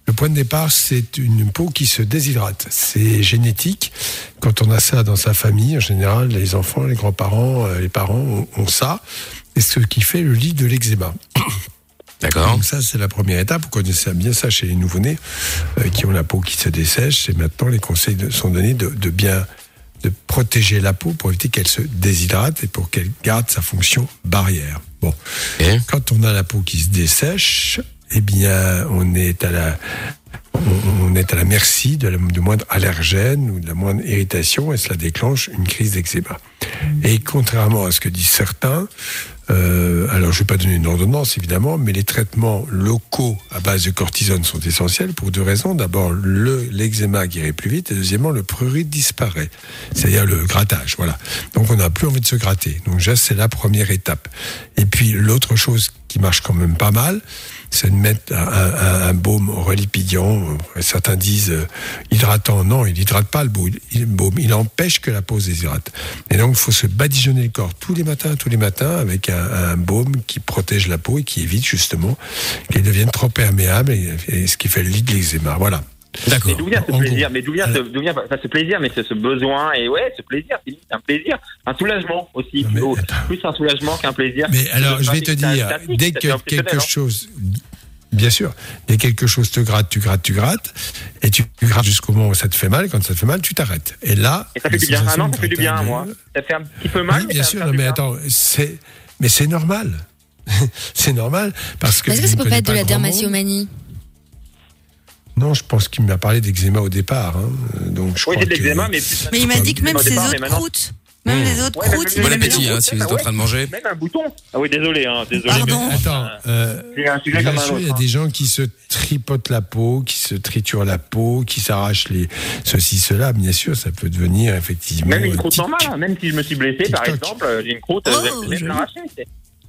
le point de départ, c'est une peau qui se déshydrate. C'est génétique. Quand on a ça dans sa famille, en général, les enfants, les grands-parents, euh, les parents ont, ont ça. Et ce qui fait le lit de l'eczéma.
D'accord.
Donc ça, c'est la première étape. Vous connaissez bien ça chez les nouveau-nés euh, qui ont la peau qui se dessèche. Et maintenant, les conseils de- sont donnés de, de bien de protéger la peau pour éviter qu'elle se déshydrate et pour qu'elle garde sa fonction barrière. Bon, quand on a la peau qui se dessèche, eh bien, on est à la on, on est à la merci de la du moindre allergène ou de la moindre irritation et cela déclenche une crise d'eczéma. Et contrairement à ce que disent certains, euh, alors je ne vais pas donner une ordonnance évidemment, mais les traitements locaux à base de cortisone sont essentiels pour deux raisons. D'abord, le l'eczéma guérit plus vite et deuxièmement, le prurite disparaît, c'est-à-dire le grattage. Voilà. Donc on n'a plus envie de se gratter. Donc c'est la première étape. Et puis l'autre chose qui marche quand même pas mal, c'est de mettre un, un- un baume relipidiant. Certains disent euh, hydratant. Non, il hydrate pas le baume. Il, empêche que la peau se déshydrate. Et donc, il faut se badigeonner le corps tous les matins, tous les matins, avec un, un baume qui protège la peau et qui évite justement qu'elle devienne trop perméable, et, ce qui fait le lit de. Voilà.
Mais d'où vient ce
En
plaisir
gros.
Mais d'où vient, ce, d'où vient pas ce plaisir Mais c'est ce besoin et ouais, ce plaisir, c'est un plaisir, un soulagement aussi.
Mais
plus un soulagement qu'un plaisir.
Mais alors, je vais te dire,
statique,
dès que quelque
hein.
chose, bien sûr, dès que quelque chose te gratte, tu grattes, tu grattes, et tu grattes jusqu'au moment où ça te fait mal. Quand ça te fait mal, tu t'arrêtes. Et là,
Et ça fait du bien. Ah non, ça fait du bien,
grattées,
moi. Ça fait un petit peu mal.
Oui, bien sûr, non, mais attends, c'est, mais c'est normal. c'est normal parce que.
Est-ce que ça
ne
peut pas être de la dermatomanie
Non, je pense qu'il m'a parlé d'eczéma au départ. hein. Donc, je
Oui,
crois
c'est de
que-
l'eczéma, mais plus.
Mais il m'a dit que même ses
mais
autres croûtes, même
Mmh.
les autres
Ouais, mais
croûtes,
Bon appétit, hein, si vous êtes en train de manger.
Même un bouton. Ah oui, désolé, hein, désolé.
Pardon.
mais-
Attends, euh,
un sujet
Bien
comme
sûr, il y a
hein.
des gens qui se tripotent la peau, qui se triturent la peau, qui s'arrachent les ceci, cela. Bien sûr, ça peut devenir effectivement.
Même une
euh,
croûte normale, hein, même si je me suis blessé, par exemple, euh, j'ai une croûte, euh, je vais l'arracher.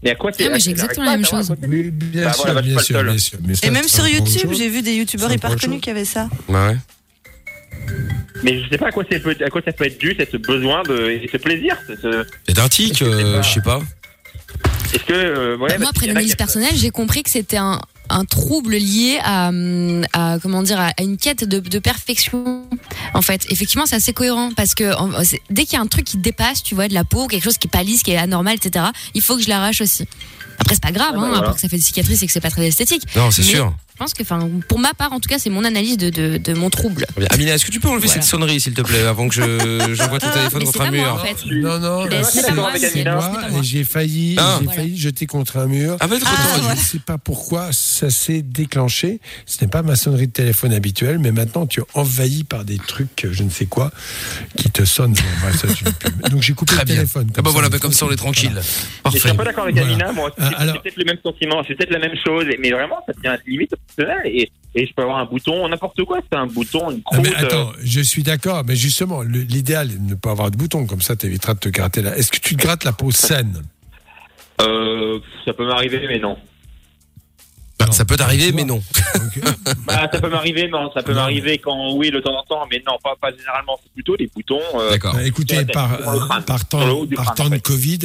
C'est- Mais à quoi c'est
Ah, moi, j'ai exactement la même chose.
Oui, bien
Bah
sûr,
voilà,
bien sûr, bien sûr. Mais
Et même sur YouTube, j'ai vu des youtubeurs hyper connus qui avaient ça.
Bah ouais.
Mais je sais pas à quoi, à quoi ça peut être dû, c'est ce besoin de, et ce plaisir. ce- ce-
C'est un tic, euh, je sais pas.
Est-ce que, euh, ouais,
Bah, Moi, après
y a
l'analyse
qui-
personnelle, j'ai compris que c'était un, un trouble lié à, à comment dire à une quête de, de perfection. En fait, effectivement, c'est assez cohérent parce que en- dès qu'il y a un truc qui dépasse, tu vois, de la peau, quelque chose qui est pas lisse, qui est anormal, etc. Il faut que je l'arrache aussi. Après, c'est pas grave,
Ah bah
hein,
voilà.
après que ça fait des cicatrices et que c'est pas très esthétique.
Non, c'est sûr.
Je pense que, enfin, pour ma part, en tout cas, c'est mon analyse de, de, de mon trouble.
Amina, est-ce que tu peux enlever
Voilà.
cette sonnerie, s'il te plaît, avant que je j'envoie ton téléphone
Mais
contre un
moi,
mur
en fait.
Non, non,
Mais pas
c'est
moi,
c'est
c'est
pas
moi, et j'ai failli,
Ah.
j'ai
Voilà.
failli jeter contre un mur.
Ah, bah, trop
Ah,
je
ouais.
ne sais pas pourquoi ça s'est déclenché. Ce n'est pas ma sonnerie de téléphone habituelle, mais maintenant tu es envahi par des trucs, euh, je ne sais quoi, qui te sonnent. Bon, bref, ça, tu ne peux plus. Donc j'ai coupé
Très
le
bien.
téléphone.
Ah bah voilà, bah, comme ça on est tranquille.
Et Je suis
Parfait.
un peu d'accord avec
Voilà.
Amina, moi, c'est
Ah,
c'est
alors-
peut-être le même sentiment, c'est peut-être la même chose, mais vraiment, ça devient limite et, et je peux avoir un bouton, n'importe quoi, c'est un bouton, une
Ah,
croûte.
mais attends, je suis d'accord, mais justement, l'idéal est de ne pas avoir de bouton, comme ça tu éviteras de te gratter là. Est-ce que tu te grattes la peau saine?
Euh, ça peut m'arriver, mais non.
Bah, ça peut t'arriver, mais non.
Euh,
Bah, ça peut m'arriver, non, ça peut m'arriver quand, oui, de temps en temps, mais non, pas, pas généralement, c'est plutôt des boutons. euh,
D'accord.
bah, écoutez, par, par temps,
du
par
crâne,
temps
en
de. Covid,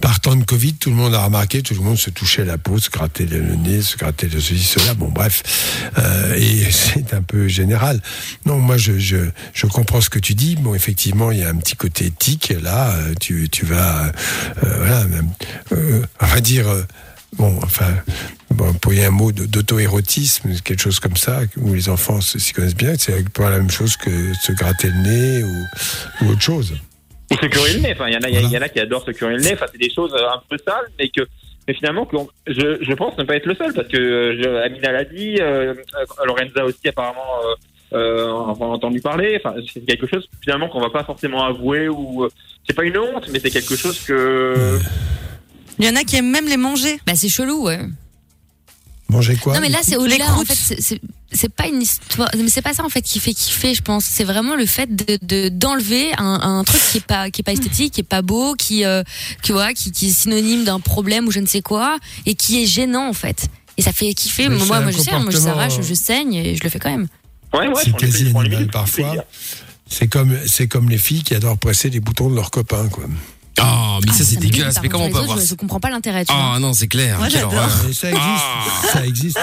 par temps de Covid, tout le monde a remarqué, tout le monde se touchait la peau, se grattait le nez, se grattait le ceci, cela. Bon, bref, Euh, et c'est un peu général. Non, moi, je, je, je comprends ce que tu dis. Bon, effectivement, il y a un petit côté éthique là. euh, Tu, tu vas, euh, voilà, euh, on va dire. euh, Bon, enfin, bon, employer un mot d'auto-érotisme, quelque chose comme ça, où les enfants s'y connaissent bien, c'est pas la même chose que se gratter le nez ou, ou autre chose.
Ou se curer le nez. Enfin, il y en a, il y
Voilà.
en a qui adorent se curer le nez. Enfin, c'est des choses euh, un peu sales, mais que, mais finalement, je, je pense ne pas être le seul parce que euh, Amina l'a dit, euh, euh, Lorenza aussi apparemment. Euh, euh, on a entendu parler. Enfin, c'est quelque chose finalement qu'on va pas forcément avouer ou euh, c'est pas une honte, mais c'est quelque chose que.
Il y en a qui aiment même les manger.
Bah, c'est chelou, ouais.
Manger quoi
Non mais là c'est au-delà
Les
en
croûtes.
fait c'est- pas une histoire mais c'est pas ça en fait qui fait kiffer je pense c'est vraiment le fait de de- d'enlever un, un truc qui est pas qui est pas esthétique qui est pas beau qui euh, qui voilà qui, qui est synonyme d'un problème ou je ne sais quoi et qui est gênant en fait et ça fait kiffer
Mais
moi je sais hein, moi je s'arrache
euh,
je saigne et je le fais quand même
Ouais, ouais,
C'est quasi animal parfois. C'est comme, c'est comme les filles qui adorent presser les boutons de leurs copains, quoi.
Oh, mais
Ah,
ça c'est dégueulasse. Mais comment on peut avoir
je,
ça
je comprends pas l'intérêt tu vois.
Ah non, c'est clair.
Moi,
Quelle
j'adore.
horreur.
Mais ça existe,
Ah.
ça existe.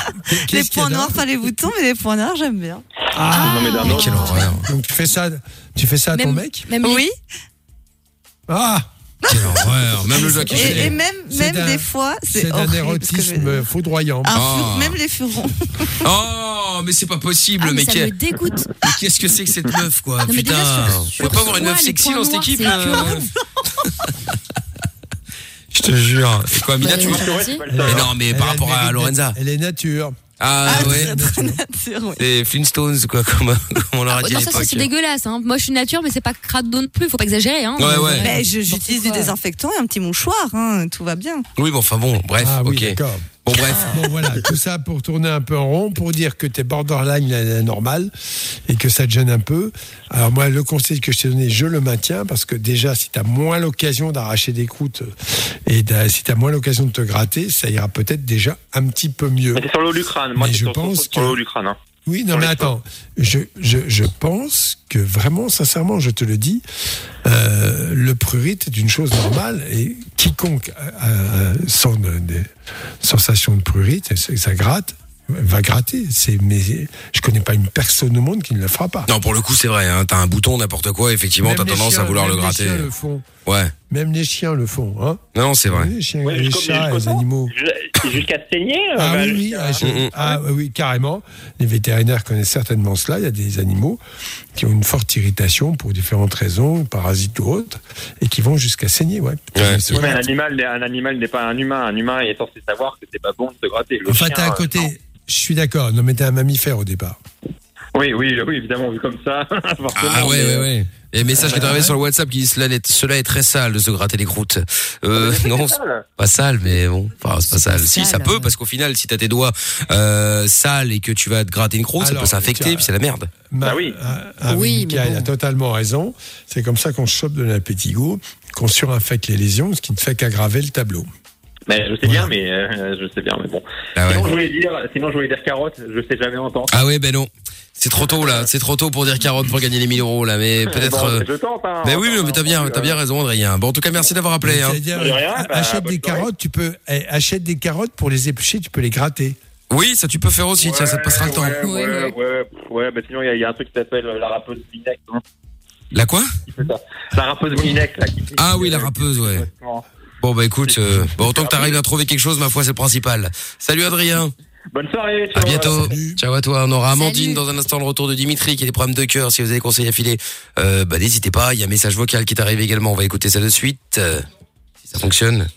Les points noirs, pas les boutons, mais les points noirs, j'aime bien.
Ah,
Non, mais d'un
quelle horreur.
donc tu fais ça, tu fais ça à ton mec
même
Oui,
Ah,
Quelle horreur. Même le qui
et, et même, même des fois,
c'est
c'est je dire.
érotisme foudroyant.
Un
Ah.
fur- même les furons.
Oh, mais c'est pas possible,
ah, mais
mais,
ça
qu'est-
me dégoûte
mais qu'est-ce que c'est que cette meuf, quoi
Non,
Putain,
sur-
on
sur
peut pas avoir une meuf sexy dans cette équipe
écœurant.
Je te jure. C'est quoi, Mina,
Bah,
tu
euh,
vois. Mais non, mais par rapport à Lorenza.
Elle est nature.
Ah,
Ah,
ouais.
très, très nature, oui.
C'est Flintstones, quoi, comme, comme on leur a
Ah,
dit
non, ça c'est dégueulasse hein. moi je suis nature mais c'est pas crado non plus faut pas exagérer hein
Ouais, ouais.
Mais j'utilise du désinfectant et un petit mouchoir, hein, tout va bien.
Oui, bon, enfin bon, bref,
ah oui,
ok. Bon, bref.
Bon voilà, tout ça pour tourner un peu en rond, pour dire que t'es borderline la- la normale et que ça te gêne un peu. Alors moi, le conseil que je t'ai donné, je le maintiens parce que déjà, si t'as moins l'occasion d'arracher des croûtes et d'a- si t'as moins l'occasion de te gratter, ça ira peut-être déjà un petit peu mieux.
Mais c'est sur le haut du crâne. Moi, c'est
je
sur, sur-
pense
sur le
que-
haut du crâne. Hein.
Oui, non mais attends, je, je, je pense que vraiment, sincèrement, je te le dis, euh, le prurite est une chose normale et quiconque euh, sent de- des sensations de prurite, et ça gratte, va gratter. C'est, mais je connais pas une personne au monde qui ne le fera pas.
Non, pour le coup, c'est vrai, hein, t'as un bouton, n'importe quoi, effectivement, t'as tendance à vouloir le gratter.
le font.
Ouais.
Même les chiens le font. Hein
Non, c'est vrai.
Les chiens,
Ouais,
les chats, animaux.
Ju- Jusqu'à saigner. euh,
Ah
bah,
oui, oui,
jusqu'à-
ah, ah oui, carrément. Les vétérinaires connaissent certainement cela. Il y a des animaux qui ont une forte irritation pour différentes raisons, parasites ou autres, et qui vont jusqu'à saigner. Ouais.
Oui, mais un animal, un animal n'est pas un humain. Un humain est censé savoir que c'est pas bon de se gratter. Le
Enfin, un
euh,
côté.
non.
Je suis d'accord. Non, mais t'es un mammifère au départ.
Oui, oui, oui, évidemment, vu comme ça.
Ah ouais,
mais-
ouais, ouais. Et un message qui est arrivé sur le WhatsApp qui dit cela est, cela est très sale de se gratter les croûtes. Euh, non, c'est
sale.
pas sale, mais bon, enfin, c'est pas sale. Si, ça peut, parce qu'au final, si t'as tes doigts euh, sales et que tu vas te gratter une croûte, ça peut s'infecter, puis c'est la merde.
Ma-
Bah oui.
Ah, ah
Oui,
oui,
mais bon.
a totalement raison. C'est comme ça qu'on chope de l'appétigo, qu'on surinfecte les lésions, ce qui ne fait qu'aggraver le tableau.
Mais je sais
Voilà.
bien, mais euh, je sais bien, mais bon.
Ah ouais.
Sinon, je voulais dire, sinon, je voulais dire carotte. Je sais jamais entendre.
Ah ouais, ben non. C'est trop tôt là, c'est trop tôt pour dire carotte pour gagner les 1000 euros là, mais peut-être.
Bon,
euh,
je tente. Hein,
Ben oui,
Enfin,
mais t'as bien, t'as bien raison, Adrien. Bon, en tout cas, merci d'avoir appelé. Hein.
Rien,
euh,
bah,
achète des
soirée.
carottes, tu peux eh, achète des carottes pour les éplucher, tu peux les gratter.
Oui, ça tu peux faire aussi, tiens, ça te passera le temps.
Ouais, ouais,
Ouais,
ouais, ouais, bah sinon, il y, a- il y a un truc qui s'appelle la rappeuse Moulinex. Hein,
La quoi?
La rappeuse là. Qui,
Ah oui, la rappeuse, ouais. Bon bah écoute, euh, bon autant que t'arrives à trouver quelque chose, ma foi, c'est le principal. Salut Adrien.
Bonne soirée.
À bientôt.
Salut.
Ciao à toi. On aura Amandine
Salut.
dans un instant le retour de Dimitri qui a des problèmes de cœur. Si vous avez des conseils à filer, euh, bah n'hésitez pas. Il y a un message vocal qui est arrivé également. On va écouter ça de suite. Euh, si ça fonctionne.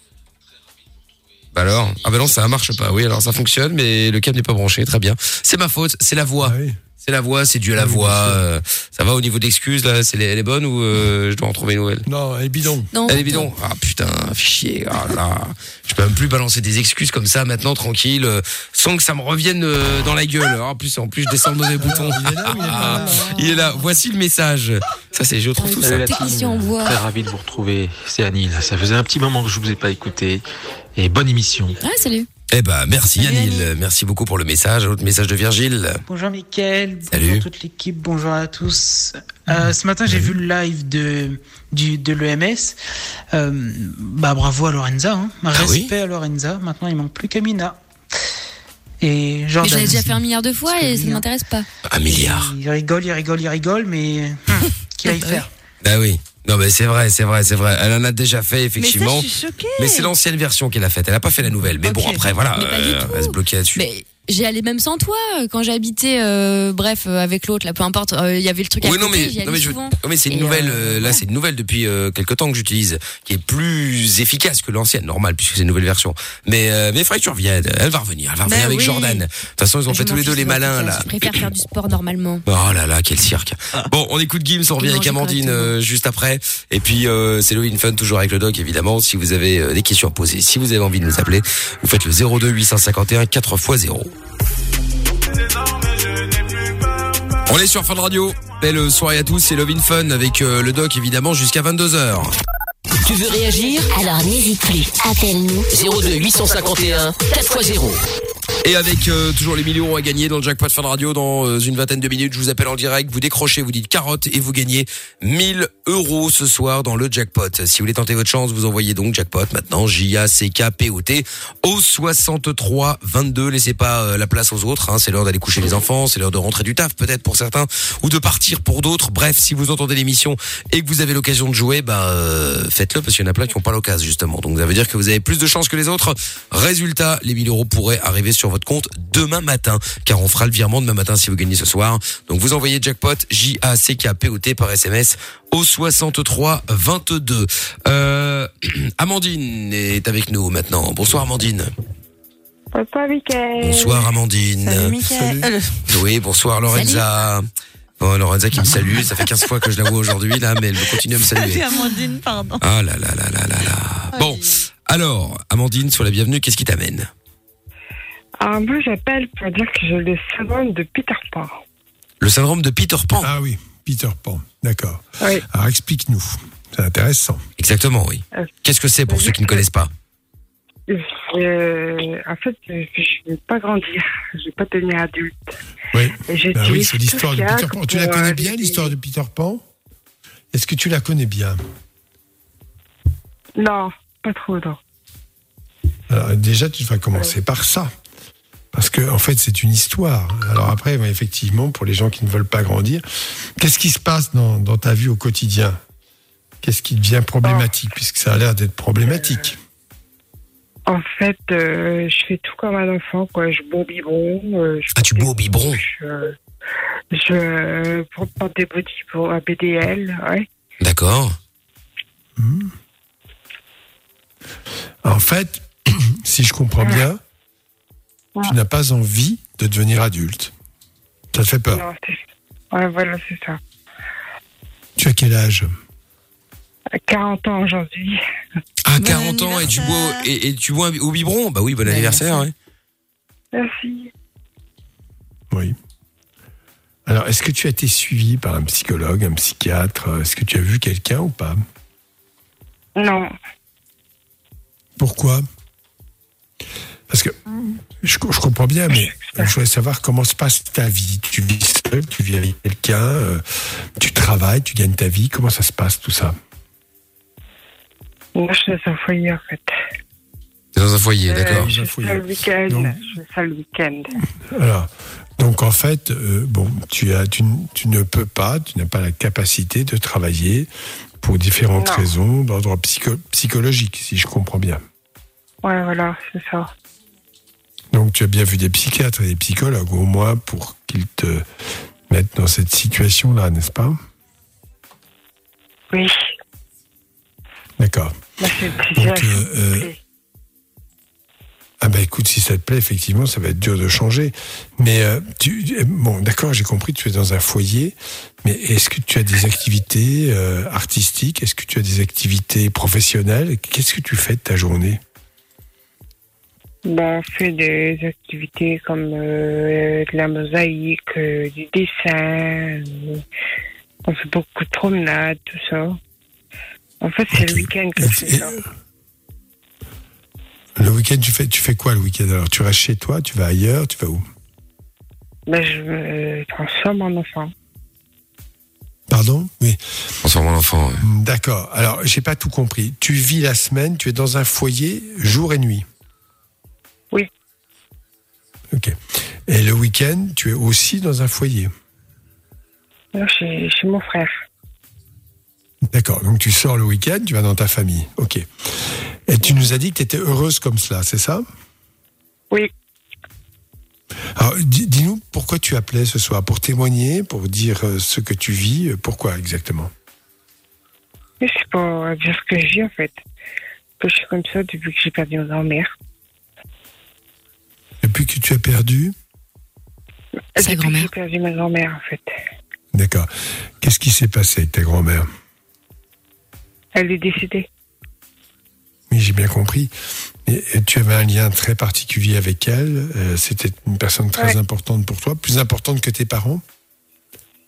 Bah alors? Ah bah non, ça marche pas. Oui, alors ça fonctionne, mais le câble n'est pas branché. Très bien. C'est ma faute. C'est la voix.
Ah oui.
C'est la voix. C'est dû à la
Oui,
voix. Euh, ça va au niveau d'excuses là. C'est les, elle est bonne ou euh, je dois en trouver une nouvelle?
Non, elle est bidon.
Non,
elle est bidon. Ah putain, fichier. Ah là, je peux même plus balancer des excuses comme ça maintenant tranquille, euh, sans que ça me revienne euh, dans la gueule. Ah, En plus, en plus, je descends de mauvais boutons.
Il est là il est là
Il est là. Voici le message. Ça c'est, je trouve tout ça.
Technicien.
Très ravi de vous retrouver. C'est Anil. Ça faisait un petit moment que je vous ai pas écouté. Et bonne émission.
Ah, salut.
Eh ben, merci
Salut,
Yanil. Merci beaucoup pour le message. Un autre message de Virgile.
Bonjour Mickaël,
Salut.
bonjour toute l'équipe, bonjour à tous. Euh, ce matin j'ai vu le live de, du, de l'EMS. Euh, bah bravo à Lorenza, hein.
Ah oui
respect à Lorenza. Maintenant il manque plus qu'Amina. Et
Mais je l'ai déjà fait un milliard de fois et ça ne m'intéresse pas.
Un milliard.
Il rigole, il rigole, il rigole, mais hum, qu'il aille faire?
Ah oui. Non mais c'est vrai, c'est vrai, c'est vrai. Elle en a déjà fait
Mais ça,
effectivement.
je suis choquée.
Mais c'est l'ancienne version qu'elle a faite. Elle a pas fait la nouvelle. Mais bon après voilà, euh, elle se bloquait là-dessus.
Mais J'y allais même sans toi euh, quand j'habitais, euh, bref, euh, avec l'autre, là, peu importe. euh, Il y avait le truc à
Oui, non,
côté,
mais, non, mais, je- non, mais c'est une nouvelle,
euh,
là, c'est une nouvelle depuis euh, quelques temps que j'utilise, qui est plus efficace que l'ancienne, normal, puisque c'est une nouvelle version. Mais, euh, mais faudrait que tu reviennes. Elle va revenir, elle va revenir
Ben
avec
oui.
Jordan. De toute façon, ils ont
Je
fait tous les deux les malins, là.
Je préfère faire du sport normalement.
Oh là là, quel cirque. Bon, on écoute Gims, on revient avec Amandine euh, juste après. Et puis, euh, c'est Love in Fun, toujours avec le doc, évidemment. Si vous avez euh, des questions à poser, si vous avez envie de nous appeler, vous faites le 02 851 4x0. On est sur Fun Radio. Belle soirée à tous, c'est Love in Fun avec euh, le doc, évidemment, jusqu'à 22h.
Tu veux réagir?
Alors n'hésite plus, appelle-nous.
02 851 4x0.
Et avec euh, toujours les 1000 euros à gagner dans le jackpot Fun Radio dans euh, une vingtaine de minutes, je vous appelle en direct, vous décrochez, vous dites carotte et vous gagnez 1000 euros ce soir dans le jackpot. Si vous voulez tenter votre chance, vous envoyez donc jackpot maintenant J-A-C-K-P-O-T au 63 22. Laissez pas euh, la place aux autres, hein. c'est l'heure d'aller coucher les enfants, c'est l'heure de rentrer du taf peut-être pour certains ou de partir pour d'autres. Bref, si vous entendez l'émission et que vous avez l'occasion de jouer, bah euh, faites-le parce qu'il y en a plein qui n'ont pas l'occasion justement. Donc ça veut dire que vous avez plus de chances que les autres. Résultat, les 1000 euros pourraient arriver sur votre compte demain matin, car on fera le virement demain matin si vous gagnez ce soir. Donc vous envoyez jackpot J A C K P O T par SMS au 63 22. Euh, Amandine est avec nous maintenant. Bonsoir Amandine.
Bonsoir, Mickaël.
Bonsoir Amandine.
Salut, Mickaël. Euh,
Oui, bonsoir Lorenza. Bon, Lorenza qui me salue, ça fait 15 fois que je la vois aujourd'hui là, mais elle veut continuer à me
Salut
saluer.
Amandine, pardon.
Ah là là là là là là. Bon, alors Amandine, sur la bienvenue, qu'est-ce qui t'amène?
Alors, moi, j'appelle pour dire que j'ai le syndrome de Peter Pan.
Le syndrome de Peter Pan.
Ah oui, Peter Pan, d'accord.
Oui.
Alors explique-nous, c'est intéressant.
Exactement, oui.
Euh,
Qu'est-ce que c'est pour ceux qui ne connaissent pas
Euh, en fait, je ne vais pas grandir. Je ne vais pas devenir adulte.
Oui, Bah oui c'est l'histoire de Peter Pan. Tu la connais
euh,
bien, l'histoire de Peter Pan? Est-ce que tu la connais bien?
Non, pas trop, non.
Alors, déjà, tu vas commencer par ça. Parce que, en fait, c'est une histoire. Alors après, bah, effectivement, pour les gens qui ne veulent pas grandir, qu'est-ce qui se passe dans, dans ta vie au quotidien? Qu'est-ce qui devient problématique Puisque ça a l'air d'être problématique?
En fait, euh, je fais tout comme un enfant, quoi. Je bois au biberon. euh, je
Ah, tu bois au biberon?
je, je euh, porte des boutiques pour un BDL, ouais.
D'accord.
En fait, si je comprends bien, tu n'as pas envie de devenir adulte. Ça te fait peur.
Non, c'est- ouais, voilà, c'est ça.
Tu as quel âge?
À 40 ans aujourd'hui.
Ah,
Bon
40 ans et tu bois et, et tu bois au biberon? Bah oui, bon anniversaire. ouais.
Merci.
Oui. Alors, est-ce que tu as été suivi par un psychologue, un psychiatre? Est-ce que tu as vu quelqu'un ou pas?
Non.
Pourquoi? Parce que je, je comprends bien, mais je voudrais savoir comment se passe ta vie. Tu vis seul, tu vis avec quelqu'un, euh, tu travailles, tu gagnes ta vie. Comment ça se passe tout ça?
Moi, je suis dans un foyer, en fait.
T'es dans un foyer,
Euh,
d'accord.
je
un
fais
foyer.
ça le week-end.
Donc-
Je le week-end.
Alors, donc en fait, euh, bon, tu, as, tu, ne peux pas, tu n'as pas la capacité de travailler pour différentes
Non.
raisons d'ordre psycho- psychologique, si je comprends bien.
Ouais, voilà, c'est ça.
Donc tu as bien vu des psychiatres et des psychologues au moins pour qu'ils te mettent dans cette situation-là, n'est-ce pas?
Oui.
D'accord. Donc, euh, euh. Ah bah écoute, si ça te plaît, effectivement, ça va être dur de changer. Mais euh, tu, bon, d'accord, j'ai compris, tu es dans un foyer, mais est-ce que tu as des activités euh, artistiques? Est-ce que tu as des activités professionnelles? Qu'est-ce que tu fais de ta journée?
Bon, on fait des activités comme euh, de la mosaïque, euh, du dessin. euh, on fait beaucoup de promenades, tout ça. En fait, c'est le week-end que je fais ça.
Le week-end, tu fais, tu fais quoi le week-end? Alors, tu restes chez toi, tu vas ailleurs, tu vas où?
Ben, je me transforme en enfant.
Pardon? Oui.
Transforme en enfant. ouais.
D'accord. Alors, j'ai pas tout compris. Tu vis la semaine, tu es dans un foyer jour et nuit? Ok. Et le week-end, tu es aussi dans un foyer.
Moi, chez, chez mon frère.
D'accord. Donc tu sors le week-end, tu vas dans ta famille. Ok. Et tu nous as dit que tu étais heureuse comme cela, c'est ça?
Oui.
Alors, di- dis-nous pourquoi tu appelais ce soir? Pour témoigner, pour dire euh, ce que tu vis euh, Pourquoi exactement?
C'est pour dire ce que je vis, en fait. Que je suis comme ça depuis que j'ai perdu ma grand-mère.
Depuis que tu as perdu
Depuis que j'ai perdu ma grand-mère, en fait.
D'accord. Qu'est-ce qui s'est passé avec ta grand-mère?
Elle est décédée.
Oui, j'ai bien compris. Et, et tu avais un lien très particulier avec elle. euh, C'était une personne très
Ouais.
importante pour toi, plus importante que tes parents?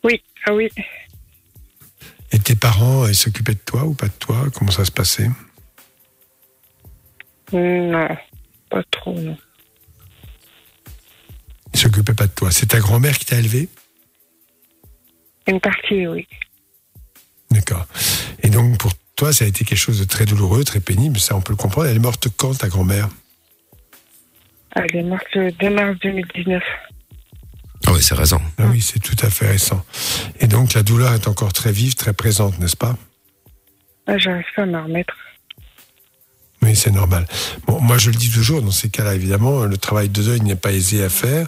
Oui, ah oui.
Et tes parents, ils s'occupaient de toi ou pas de toi? Comment ça se passait?
Non, pas trop, non.
Ils s'occupaient pas de toi. C'est ta grand-mère qui t'a élevé?
Une partie, oui.
D'accord. Et donc pour toi, ça a été quelque chose de très douloureux, très pénible. Ça, on peut le comprendre. Elle est morte quand, ta grand-mère?
Elle est morte le 2 mars 2019.
Ah ouais, c'est récent.
Ah oui, c'est tout à fait récent. Et donc la douleur est encore très vive, très présente, n'est-ce pas?
Ah, J'arrive pas à m'en remettre.
Oui, c'est normal. Bon, moi, je le dis toujours, dans ces cas-là, évidemment, le travail de deuil n'est pas aisé à faire.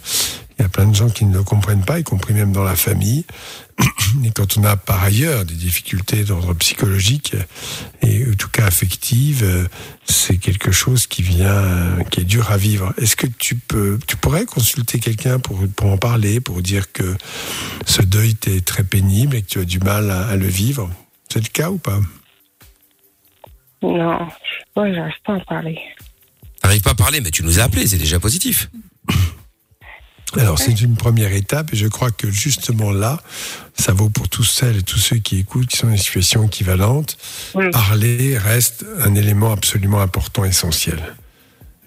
Il y a plein de gens qui ne le comprennent pas, y compris même dans la famille. Et quand on a par ailleurs des difficultés d'ordre psychologique et en tout cas affective, euh, c'est quelque chose qui vient, qui est dur à vivre. Est-ce que tu peux, tu pourrais consulter quelqu'un pour, pour en parler, pour dire que ce deuil t'est très pénible et que tu as du mal à le vivre? C'est le cas ou pas?
Non, ouais, j'arrive pas à en parler.
T'arrives pas à parler, mais tu nous as appelé, c'est déjà positif.
Alors, c'est une première étape et je crois que justement là, ça vaut pour tous celles et tous ceux qui écoutent, qui sont dans des situations équivalentes. Parler reste un élément absolument important, essentiel.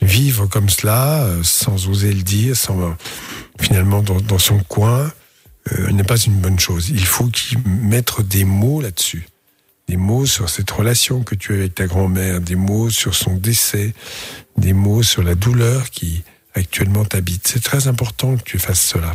Vivre comme cela, euh, sans oser le dire, sans finalement dans, dans son coin, euh, n'est pas une bonne chose. Il faut mettre des mots là-dessus. Des mots sur cette relation que tu as avec ta grand-mère, des mots sur son décès, des mots sur la douleur qui actuellement t'habite. C'est très important que tu fasses cela.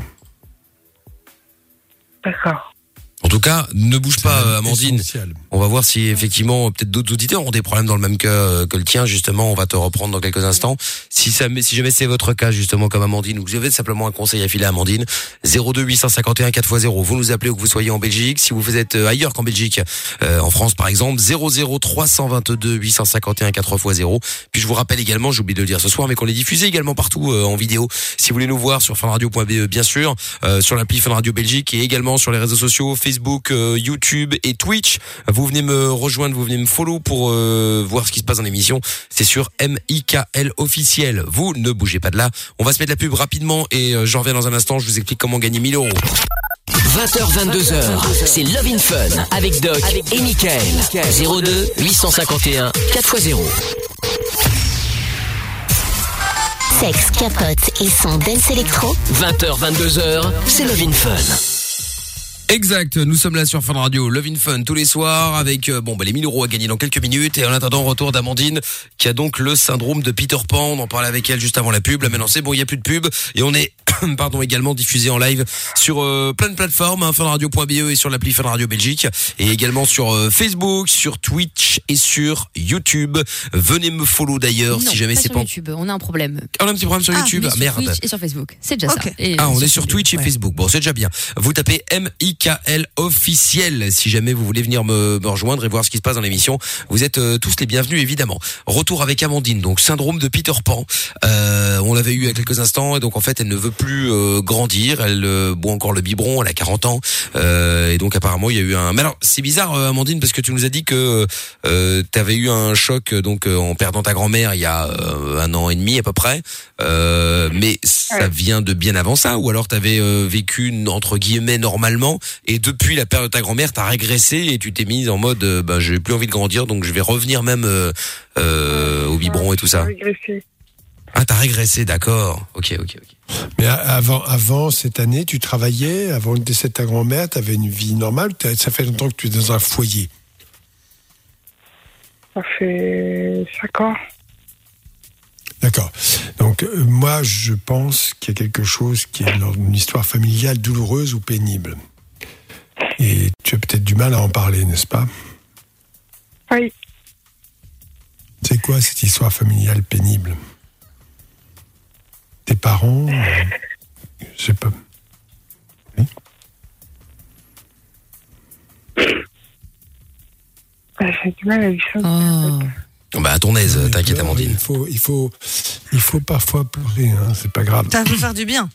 D'accord.
En tout cas, ne bouge pas, Amandine.
essentiel.
On va voir si effectivement peut-être d'autres auditeurs ont des problèmes dans le même cas euh, que le tien. Justement, on va te reprendre dans quelques instants. Si ça, si jamais c'est votre cas justement comme Amandine ou que vous avez simplement un conseil à filer à Amandine, 02 851 4x0. Vous nous appelez où que vous soyez en Belgique. Si vous êtes euh, ailleurs qu'en Belgique, euh, en France par exemple, 00 322 851 4x0. Puis je vous rappelle également, j'ai oublié de le dire ce soir, mais qu'on est diffusé également partout euh, en vidéo. Si vous voulez nous voir sur fanradio.be bien sûr, euh, sur l'appli Fun Radio Belgique et également sur les réseaux sociaux Facebook, euh, YouTube et Twitch. Vous venez me rejoindre, vous venez me follow pour euh, voir ce qui se passe dans l'émission. C'est sur MIKL officiel. Vous ne bougez pas de là. On va se mettre la pub rapidement et euh, j'en reviens dans un instant. Je vous explique comment gagner 1000 euros.
20h, 22h, c'est Love in Fun avec Doc et Michael. 02 851 4x0.
Sexe, capote et son dance électro.
20h, 22h, c'est Love in Fun.
Exact, nous sommes là sur Fun Radio, Love in Fun tous les soirs avec euh, bon bah les 1000 euros à gagner dans quelques minutes et en attendant retour d'Amandine qui a donc le syndrome de Peter Pan. On en parlait avec elle juste avant la pub. Là maintenant c'est bon, il y a plus de pub et on est pardon également diffusé en live sur euh, plein de plateformes, hein, funradio.be et sur l'appli Fun Radio Belgique et également sur euh, Facebook, sur Twitch et sur YouTube. Venez me follow d'ailleurs si jamais
pas
c'est
sur
pas
YouTube. On a un problème.
on a un petit problème sur
Ah,
YouTube.
mais
Ah,
sur
merde.
Twitch et sur Facebook. C'est déjà ça. Et
Ah, on est sur Twitch et
Ouais.
Facebook. Bon, c'est déjà bien. Vous tapez M-I-K-L officiel si jamais vous voulez venir me, me rejoindre et voir ce qui se passe dans l'émission. Vous êtes euh, tous les bienvenus, évidemment. Retour avec Amandine, donc syndrome de Peter Pan. Euh, on l'avait eu il y a quelques instants et donc en fait, elle ne veut plus euh, grandir. Elle euh, boit encore le biberon. Elle a 40 ans Euh, et donc apparemment, il y a eu un. Mais alors, c'est bizarre, euh, Amandine, parce que tu nous as dit que euh, tu avais eu un choc donc euh, en perdant ta grand-mère il y a euh, un an et demi à peu près. Euh, mais ça vient de bien avant ça, ou alors t'avais euh, vécu entre guillemets normalement, et depuis la perte de ta grand-mère, t'as régressé et tu t'es mise en mode, euh, bah j'ai plus envie de grandir, donc je vais revenir même euh, euh, au biberon et tout ça.
Régressé.
Ah, t'as régressé, d'accord. Ok, ok, ok.
Mais avant, avant cette année, tu travaillais, avant le décès de ta grand-mère, tu avais une vie normale, ça fait longtemps que tu es dans un foyer?
Ça fait 5 ans.
D'accord. Donc euh, moi, je pense qu'il y a quelque chose qui est dans une histoire familiale douloureuse ou pénible. Et tu as peut-être du mal à en parler, n'est-ce pas?
Oui.
C'est quoi cette histoire familiale pénible? Tes parents, euh, Je sais pas.
Bah, J'ai du mal à lui faire.
Oh.
Bah à ton aise, t'inquiète Amandine.
Il faut, il faut, il faut parfois pleurer. Hein, c'est pas grave.
Ça peut faire du bien.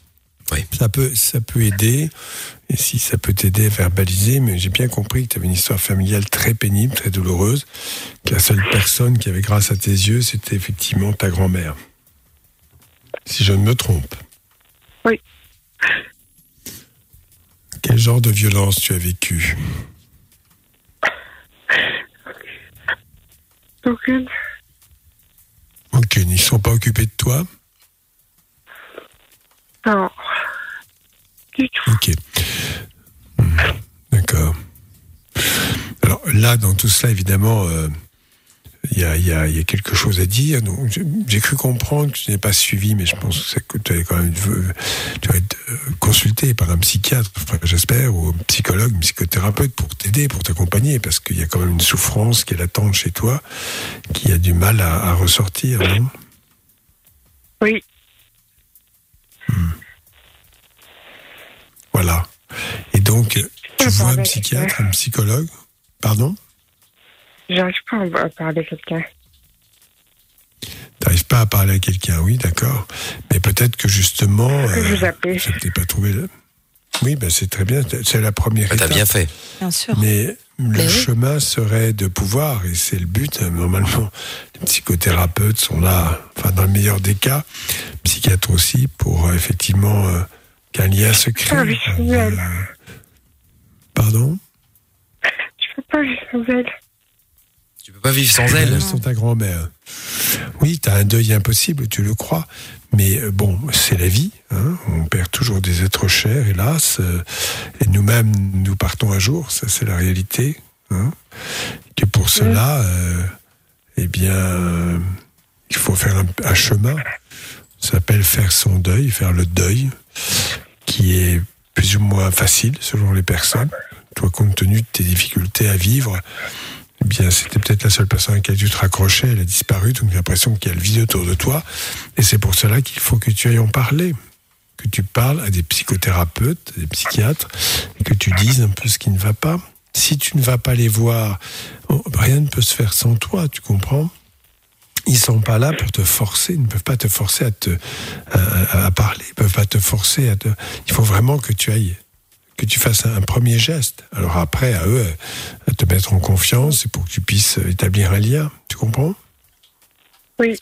Ça peut, ça peut aider. Et si ça peut t'aider à verbaliser, mais j'ai bien compris que tu avais une histoire familiale très pénible, très douloureuse, que la seule personne qui avait grâce à tes yeux, c'était effectivement ta grand-mère. Si je ne me trompe.
Oui.
Quel genre de violence tu as vécu?
Aucune.
Aucune. Ils ne sont pas occupés de toi?
Non.
Ok. Hmm, D'accord. Alors là, dans tout cela, évidemment, euh, il y, a, il y a- il y a quelque chose à dire. Donc, j'ai- cru comprendre que tu n'es pas suivi, mais je pense que, tu avais quand même euh, tu vas être euh, consulté par un psychiatre, j'espère, ou un psychologue, un psychothérapeute pour t'aider, pour t'accompagner, parce qu'il y a quand même une souffrance qui est latente chez toi, qui a du mal à, à ressortir, non?
Oui.
Voilà. Et donc, tu vois un psychiatre, un psychologue? Pardon?
J'arrive pas à parler à quelqu'un.
T'arrives pas à parler à quelqu'un, oui, d'accord. Mais peut-être que justement,
que je vous
euh, je t'ai pas trouvé. le- Oui, ben c'est très bien. C'est la première
Bah, T'as
étape.
bien fait.
Bien sûr.
Mais le
Ben oui.
chemin serait de pouvoir, et c'est le but. hein, Normalement, les psychothérapeutes sont là, enfin dans le meilleur des cas, psychiatres aussi, pour euh, effectivement euh, qu'un lien se crée.
Oui, c'est génial.
Euh, Pardon?
Je peux pas vivre sans elle.
Tu peux pas vivre sans elle.
Sont ta grand-mère. Oui, tu as un deuil impossible, tu le crois. Mais euh, bon, c'est la vie. hein. On perd toujours des êtres chers, hélas. euh, Et nous-mêmes, nous partons un jour. Ça, c'est la réalité. hein. Que pour cela, euh, eh bien, euh, il faut faire un, un chemin. Ça s'appelle faire son deuil, faire le deuil, qui est plus ou moins facile selon les personnes. Toi, compte tenu de tes difficultés à vivre, eh bien, c'était peut-être la seule personne à laquelle tu te raccrochais, elle a disparu, donc j'ai l'impression qu'il y a le vide autour de toi. Et c'est pour cela qu'il faut que tu ailles en parler, que tu parles à des psychothérapeutes, des psychiatres, que tu dises un peu ce qui ne va pas. Si tu ne vas pas les voir, oh, rien ne peut se faire sans toi, tu comprends? Ils sont pas là pour te forcer, ils ne peuvent pas te forcer à te à, à parler, ils peuvent pas te forcer à te. Il faut vraiment que tu ailles, que tu fasses un, un premier geste. Alors après, à eux, à te mettre en confiance pour que tu puisses établir un lien. Tu comprends?
Oui.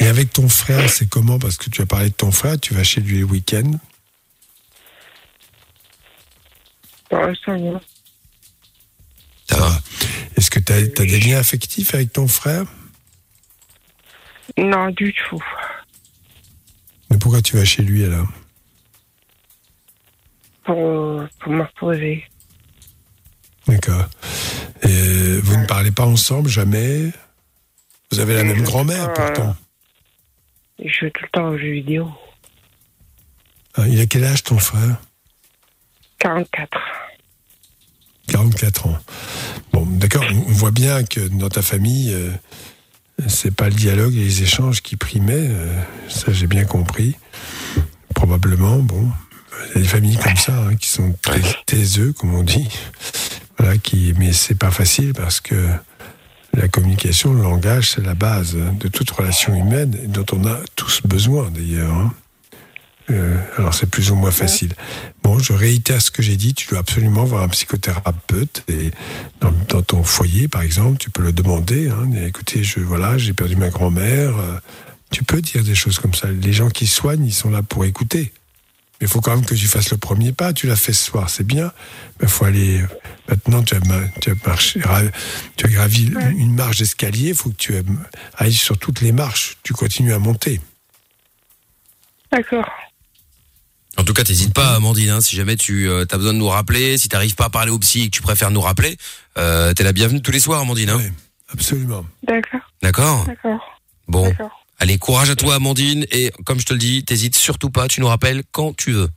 Et avec ton frère, c'est comment? Parce que tu as parlé de ton frère, tu vas chez lui.
Bon, ça va.
Ça va.
Est-ce que tu as, des liens affectifs avec ton frère?
Non, du tout.
Mais pourquoi tu vas chez lui alors
Pour, pour me reposer.
D'accord. Et vous ne parlez pas ensemble, jamais Vous avez la même grand-mère pourtant.
Je joue tout le temps aux jeux vidéo.
Ah, Il a quel âge ton frère
44.
44 ans. Bon, d'accord, on on voit bien que dans ta famille, euh, c'est pas le dialogue et les échanges qui primaient, euh, ça j'ai bien compris. Probablement, bon, il y a des familles comme ça hein, qui sont très taiseux, comme on dit. Voilà, qui, mais c'est pas facile parce que la communication, le langage, c'est la base de toute relation humaine dont on a tous besoin d'ailleurs. hein. Euh, alors c'est plus ou moins facile. Bon, je réitère ce que j'ai dit. Tu dois absolument voir un psychothérapeute et dans, dans ton foyer, par exemple, tu peux le demander. Hein, écoutez, je voilà, j'ai perdu ma grand-mère. euh, Tu peux dire des choses comme ça. Les gens qui soignent, ils sont là pour écouter. Mais il faut quand même que tu fasses le premier pas. Tu l'as fait ce soir, c'est bien. Mais il faut aller. Maintenant, tu as, ma- tu as marché, tu as gravi une- une marche d'escalier. Il faut que tu ailles sur toutes les marches. Tu continues à monter.
D'accord.
En tout cas, t'hésites pas, Amandine. hein, si jamais tu as besoin de nous rappeler, si t'arrives pas à parler au psy et que tu préfères nous rappeler, euh, t'es la bienvenue tous les soirs, Amandine. hein.
Absolument.
D'accord.
D'accord
D'accord.
Bon.
D'accord.
Allez, courage à toi, Amandine. Et comme je te le dis, t'hésites surtout pas. Tu nous rappelles quand tu veux.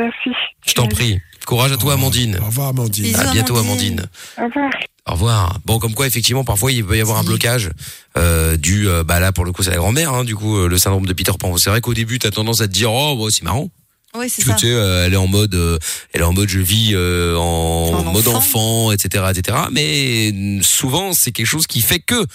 Merci.
Je t'en prie. Courage à toi, Amandine.
Au revoir, Amandine.
À bientôt, Amandine.
Au revoir.
Au revoir. Bon, comme quoi, effectivement, parfois, il peut y avoir un blocage euh, du, euh, bah là, pour le coup, c'est la grand-mère, hein, du coup, euh, le syndrome de Peter Pan. C'est vrai qu'au début, t'as tendance à te dire, oh, bah, c'est marrant.
Oui, c'est
Tu
ça.
sais, euh, elle est en mode, euh, elle est en mode, je vis euh, en,
En
mode
enfant.
enfant, etc., etc. Mais souvent, c'est quelque chose qui fait que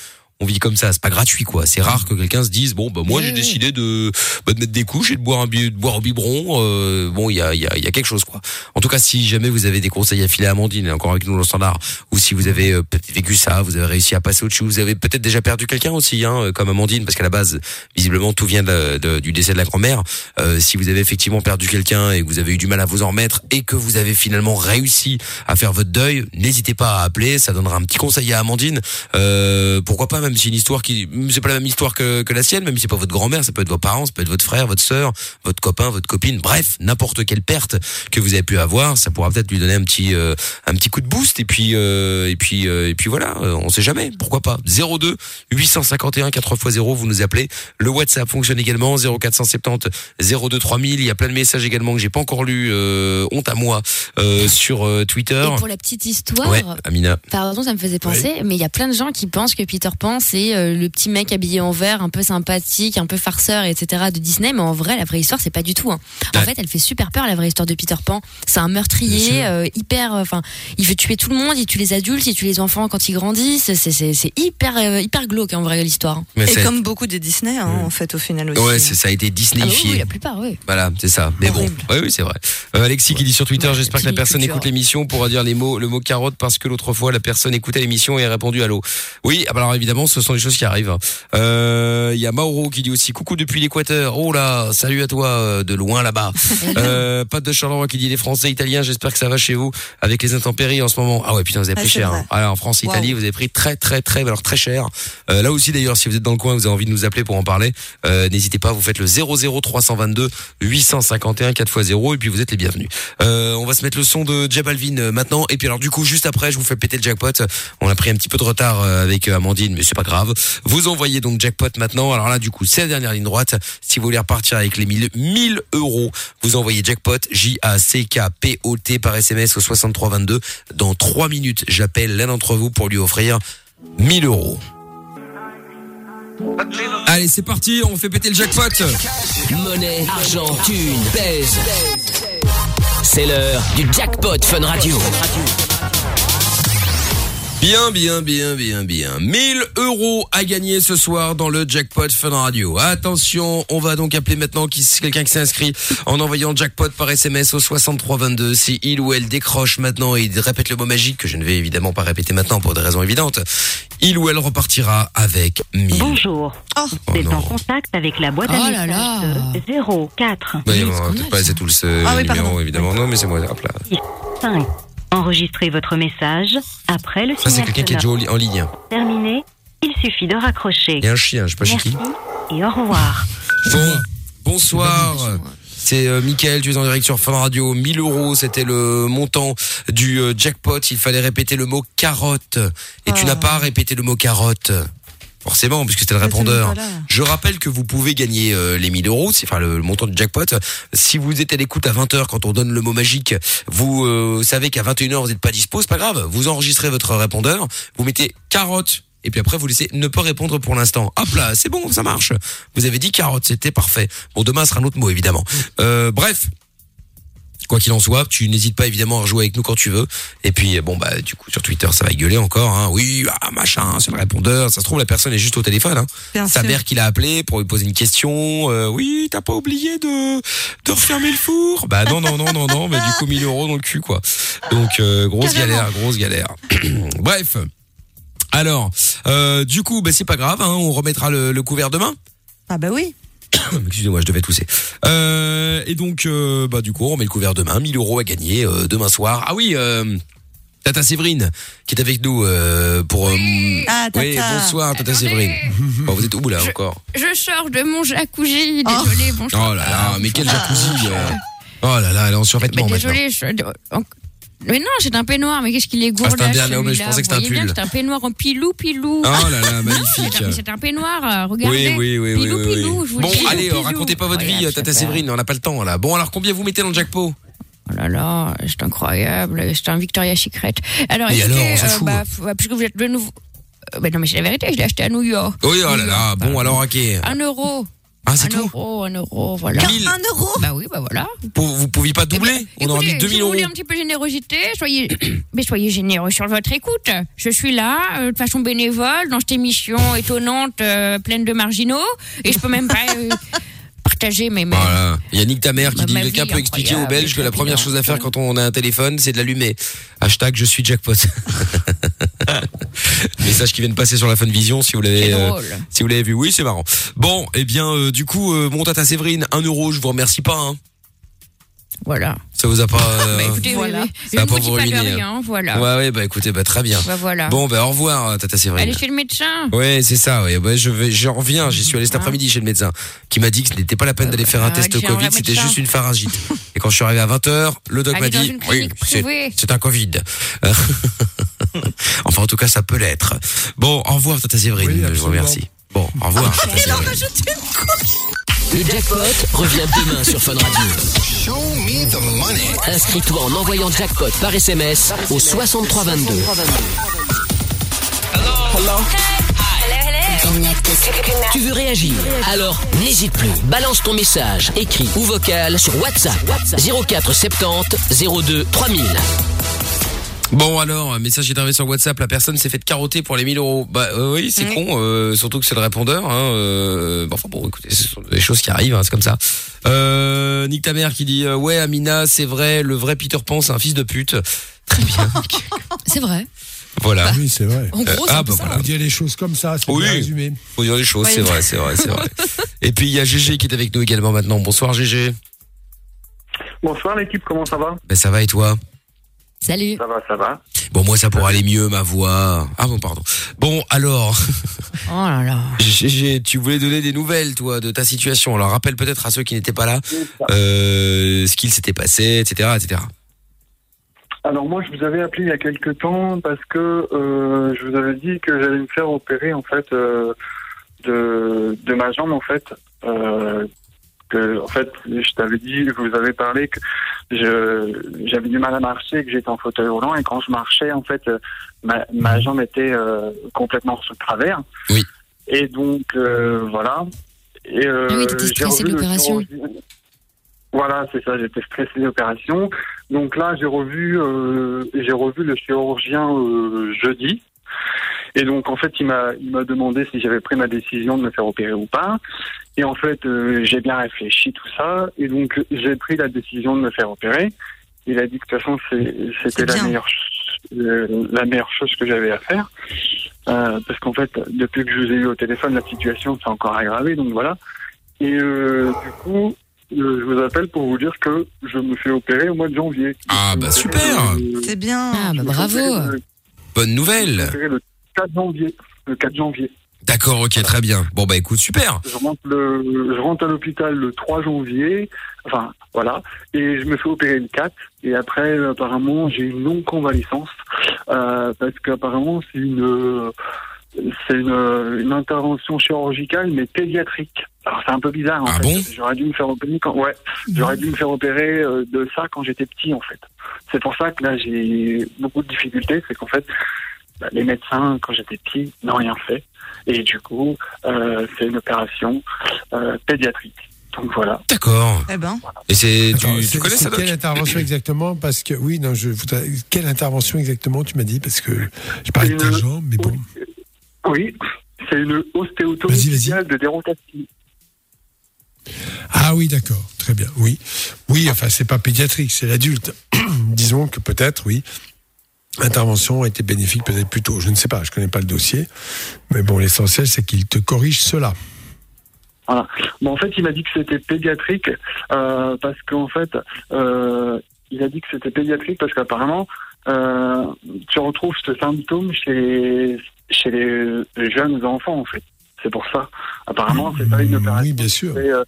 on vit comme ça. C'est pas gratuit, quoi. C'est rare que quelqu'un se dise, bon, bah moi, j'ai décidé de, bah, de mettre des couches et de boire un, bi- de boire un biberon. Euh, bon, il y a, il y a, y a quelque chose, quoi. En tout cas, si jamais vous avez des conseils à filer à Amandine, encore avec nous dans le standard, ou si vous avez euh, peut-être vécu ça, vous avez réussi à passer au-dessus, vous avez peut-être déjà perdu quelqu'un aussi, hein, comme Amandine, parce qu'à la base, visiblement, tout vient de- de- du décès de la grand-mère. Euh, si vous avez effectivement perdu quelqu'un et que vous avez eu du mal à vous en remettre et que vous avez finalement réussi à faire votre deuil, n'hésitez pas à appeler, ça donnera un petit conseil à Amandine. Euh, pourquoi pas, même si une histoire qui, c'est pas la même histoire que, que la sienne, même si c'est pas votre grand-mère, ça peut être vos parents, ça peut être votre frère, votre sœur, votre copain, votre copine, bref, n'importe quelle perte que vous avez pu avoir, ça pourra peut-être lui donner un petit, euh, un petit coup de boost et puis, euh, et puis, euh, et puis voilà, on sait jamais, pourquoi pas. 02 851 4x0, vous nous appelez. Le WhatsApp fonctionne également 0470 02 3000. Il y a plein de messages également que j'ai pas encore euh, honte à moi, sur Twitter.
Et pour la petite histoire,
Ouais, Amina.
Pardon, ça me faisait penser, mais il y a plein de gens qui pensent que Peter Pan, c'est euh, le petit mec habillé en vert, un peu sympathique, un peu farceur, etc. de Disney, mais en vrai, la vraie histoire, c'est pas du tout. hein. En fait, elle fait super peur, la vraie histoire de Peter Pan. C'est un meurtrier, euh, hyper, euh, enfin, il veut tuer tout le monde, il tue les adultes, il tue les enfants quand ils grandissent. C'est, c'est, c'est hyper, euh, hyper glauque, en vrai, l'histoire.
Mais
Et
c'est-
comme beaucoup de Disney, hein, en fait, au final aussi.
Ouais, c'est ça a été
Ah oui,
Disneyifié.
oui, la plupart, oui.
Voilà, c'est ça. Mais bon, oui, oui, c'est vrai. Euh, Alexis qui dit sur Twitter, j'espère que la personne
culture.
écoute l'émission pourra dire les mots, le mot carotte parce que l'autre fois la personne écoutait l'émission et a répondu allô. Oui, ah bah alors évidemment, ce sont des choses qui arrivent. Euh, Il y a Mauro qui dit aussi coucou depuis l'Équateur. Oh là, salut à toi euh, de loin là-bas. euh, Pat de Charleroi qui dit les Français, Italiens, j'espère que ça va chez vous avec les intempéries en ce moment. Ah ouais, putain, vous avez
Ah,
pris cher. hein. Alors en France, et Italie, vous avez pris très très très alors très cher. Euh, là aussi d'ailleurs, si vous êtes dans le coin, vous avez envie de nous appeler pour en parler, euh, n'hésitez pas, vous faites le 00322 851 4x0 et puis vous êtes les bienvenus. Euh, on va se mettre le son de Jeb Alvin euh, maintenant et puis alors du coup juste après, je vous fais péter le jackpot. On a pris un petit peu de retard avec Amandine, mais pas grave. Vous envoyez donc jackpot maintenant. Alors là du coup, c'est la dernière ligne droite. Si vous voulez repartir avec les 1000 1000 euros, vous envoyez jackpot J A C K P O T par SMS au 6322. Dans 3 minutes, j'appelle l'un d'entre vous pour lui offrir 1000 euros. Allez, c'est parti, on fait péter le jackpot.
Monnaie, argent, thune, pèse. C'est l'heure du jackpot Fun Radio.
Bien, bien, bien, bien, bien. 1000 euros à gagner ce soir dans le jackpot Fun Radio. Attention, on va donc appeler maintenant qui, quelqu'un qui s'est inscrit en envoyant jackpot par SMS au 6322. Si il ou elle décroche maintenant et il répète le mot magique que je ne vais évidemment pas répéter maintenant pour des raisons évidentes, il ou elle repartira avec 1000.
Bonjour.
Oh
Vous êtes
non.
en contact avec la boîte
Oh
à
là
messages de 04
Oui, on va peut-être pas laisser tout le ce
Ah oui,
numéro
pardon.
évidemment. Non, mais c'est moi. Hop là.
5. Enregistrez votre message après le
Ça, c'est
signal
quelqu'un qui est déjà en en ligne.
Terminé. Il suffit de raccrocher.
Il y a un chien, je sais pas chez qui.
Merci et au revoir.
Bon, bonsoir. C'est euh, Mickaël, tu es en direct sur Fun Radio. 1000 euros, c'était le montant du euh, jackpot. Il fallait répéter le mot carotte. Et tu n'as pas répété le mot carotte. Forcément, puisque c'était le répondeur. Je rappelle que vous pouvez gagner euh, les 1000 euros, c'est enfin le, le montant du jackpot. Si vous êtes à l'écoute à 20h quand on donne le mot magique, vous euh, savez qu'à 21h vous n'êtes pas dispo, c'est pas grave. Vous enregistrez votre répondeur, vous mettez carotte et puis après vous laissez ne pas répondre pour l'instant. Hop là, c'est bon, ça marche. Vous avez dit carotte, c'était parfait. Bon, demain sera un autre mot évidemment. Euh, bref. Quoi qu'il en soit, tu n'hésites pas évidemment à rejouer avec nous quand tu veux. Et puis bon bah du coup sur Twitter ça va gueuler encore. Hein. Oui, ah, machin, c'est le répondeur. Ça se trouve la personne est juste au téléphone. Hein.
Bien
Sa
sûr.
mère qui l'a appelé pour lui poser une question. Euh, oui, t'as pas oublié de de refermer le four? Bah non non non non non. Mais du coup 1000 euros dans le cul quoi. Donc euh, grosse
Carrément.
galère, grosse galère. Bref. Alors, euh, du coup, bah, c'est pas grave, hein, on remettra le, le couvert demain?
Ah bah oui.
Excusez-moi, je devais tousser. Euh, et donc, euh, bah du coup, on remet le couvert demain. 1000 euros à gagner euh, demain soir. Ah oui, euh, Tata Séverine, qui est avec nous euh, pour... euh,
Ah, Tata.
Oui, bonsoir Tata Séverine. Bon, vous êtes où là
Je-
encore
Je sors de mon jacuzzi, désolé, bon, je-
Oh là là, mais quel jacuzzi euh. Oh là là, elle est en
Mais
survêtement maintenant.
désolé, je... en- Mais non, c'est un peignoir, mais qu'est-ce qu'il est gourdache
Ah, c'est un bien- mais je pensais que c'était un
bien
pull.
C'est un peignoir en pilou, pilou.
Oh là là,
Non,
magnifique.
c'est un- peignoir, euh, regardez.
Oui, oui, oui,
Pilou,
oui, oui.
pilou, je vous
Bon,
dis,
allez,
pilou.
euh, racontez pas votre vie,
Regarde,
Tata Séverine, on n'a pas le temps là. Bon, alors combien vous mettez dans le jackpot?
Oh là là, c'est incroyable, c'est un Victoria's Secret. Alors,
Et alors, on s'en
euh,
fout.
bah, puisque vous êtes de nouveau. euh, bah non, mais c'est la vérité, je l'ai acheté à New York.
Oui, oh là là, bon, alors, ok.
Un euro.
Ah, c'est
un
tout
euro, un euro, voilà.
Mille.
Un euro?
Bah oui, bah voilà.
Pour- Vous pouviez pas doubler On aurait mis
Écoutez,
2000
si vous
euros.
voulez un petit peu de générosité, soyez, mais soyez généreux sur votre écoute. Je suis là, euh, de façon bénévole, dans cette émission étonnante, euh, pleine de marginaux, et je peux même pas euh, partager mes,
Voilà. Yannick ta mère qui dit quelqu'un peut expliquer aux Belges que la première chose à faire quand on a un téléphone, c'est de l'allumer. Hashtag je suis jackpot. Message qui vient de passer sur la Fun Vision si vous l'avez euh, si vous l'avez vu. Oui, c'est marrant. Bon, eh bien euh, du coup euh, mon tata Séverine, un euro, je vous remercie pas hein.
Voilà.
Ça vous a pas euh,
Bah écoutez,
Voilà.
oui, oui.
Ça va pas
vous
ruiner,
rien, voilà.
Ouais ouais, bah écoutez, bah très bien.
Bah voilà.
Bon, bah au revoir tata Séverine.
Allez chez le médecin.
Ouais, c'est ça. Ouais, ouais, je vais, j'en reviens. J'y suis allé cet après-midi chez le médecin, qui m'a dit que ce n'était pas la peine d'aller faire un
ah,
test Covid, c'était juste une pharyngite. Et quand je suis arrivé à 20 h le doc m'a dit, oui, c'est, un Covid. enfin, en tout cas, ça peut l'être. Bon, au revoir, Tata Séverine.
Oui,
je vous remercie. Bon, au revoir. Tata Séverine.
Le jackpot revient demain sur Fun Radio. Inscris-toi en envoyant jackpot par SMS au 6322. Tu veux réagir? Alors n'hésite plus. Balance ton message, écrit ou vocal sur WhatsApp 04 70 02 3000.
Bon alors, un message est arrivé sur WhatsApp, la personne s'est fait carotter pour les 1000 euros. Bah euh, oui, c'est
Oui.
con, euh, surtout que c'est le répondeur. Hein, euh, bon, enfin bon, écoutez, ce sont des choses qui arrivent, hein, c'est comme ça. Euh, Nick ta mère qui dit euh, ouais Amina, c'est vrai, le vrai Peter Pan, c'est un fils de pute. Très bien.
C'est vrai.
voilà.
Oui, c'est vrai.
En gros,
Euh, ah bah
ça.
voilà.
On dit les choses comme ça, c'est
Oui.
bien résumé.
Faut dire les choses, c'est vrai, c'est vrai, c'est vrai. Et puis il y a GG qui est avec nous également maintenant. Bonsoir GG.
Bonsoir l'équipe, comment ça va?
Ben ça va et toi?
Salut.
Ça va, ça va.
Bon moi ça pourrait aller mieux ma voix. Ah bon pardon. Bon alors
Oh là là.
Tu voulais donner des nouvelles toi de ta situation. Alors rappelle peut-être à ceux qui n'étaient pas là euh, ce qu'il s'était passé, etc., etc.
Alors moi, je vous avais appelé il y a quelques temps parce que euh, je vous avais dit que j'allais me faire opérer en fait euh, de, de ma jambe en fait. Euh, que en fait, je t'avais dit, je vous avais parlé que je j'avais du mal à marcher, que j'étais en fauteuil roulant et quand je marchais en fait, euh, ma, ma jambe était euh, complètement le travers.
Oui.
Et donc euh, voilà. Et euh,
Ah oui,
j'ai revu le
l'opération.
chirurgien. Voilà, c'est ça. J'étais stressé l'opération. Donc là, j'ai revu, j'ai revu le chirurgien jeudi. Et donc en fait, il m'a, il m'a demandé si j'avais pris ma décision de me faire opérer ou pas. Et en fait, euh, j'ai bien réfléchi tout ça. Et donc j'ai pris la décision de me faire opérer. Il a dit que de toute façon, c'était la meilleure, euh, la meilleure chose que j'avais à faire. Euh, parce qu'en fait, depuis que je vous ai eu au téléphone, la situation s'est encore aggravée. Donc voilà. Et euh, du coup, euh, je vous appelle pour vous dire que je me fais opérer au mois de janvier.
Ah bah super.
C'est bien.
Ah bah bravo.
Bonne
je me
nouvelle.
fais opérer le 4 janvier. Le 4 janvier.
D'accord, ok, très bien. Bon bah écoute, super.
Je rentre, le, je rentre à l'hôpital le 3 janvier. Enfin, voilà. Et je me fais opérer le 4. Et après, apparemment, j'ai une longue convalescence. Euh, parce qu'apparemment, c'est une, euh, c'est une, une intervention chirurgicale, mais pédiatrique. Alors, c'est un peu bizarre, en
Ah
fait.
bon?
J'aurais dû me faire opérer quand, ouais. J'aurais dû me faire opérer euh, de ça quand j'étais petit, en fait. C'est pour ça que là, j'ai beaucoup de difficultés. C'est qu'en fait, bah, les médecins, quand j'étais petit, n'ont rien fait. Et du coup, euh, c'est une opération euh, pédiatrique. Donc voilà.
D'accord.
Eh ben.
Et c'est tu, tu connais ça
Quelle intervention exactement Parce que oui, non, je voudrais. Quelle intervention exactement tu m'as dit Parce que je parlais de ta
Une-
jambe, mais bon.
Oui, c'est une ostéotomie de dérotation.
Ah oui, d'accord, très bien. Oui, oui. Enfin, c'est pas pédiatrique, c'est l'adulte. Disons que peut-être, oui. Intervention a été bénéfique peut-être plus tôt. Je ne sais pas, je connais pas le dossier, mais bon, l'essentiel c'est qu'il te corrige cela.
Voilà. Bon, en fait, il m'a dit que c'était pédiatrique euh, parce qu'en fait, euh, il a dit que c'était pédiatrique parce qu'apparemment, euh, tu retrouves ce symptôme chez, chez les jeunes enfants, en fait. C'est pour ça. Apparemment, c'est pas une opération.
Oui, bien sûr.
euh,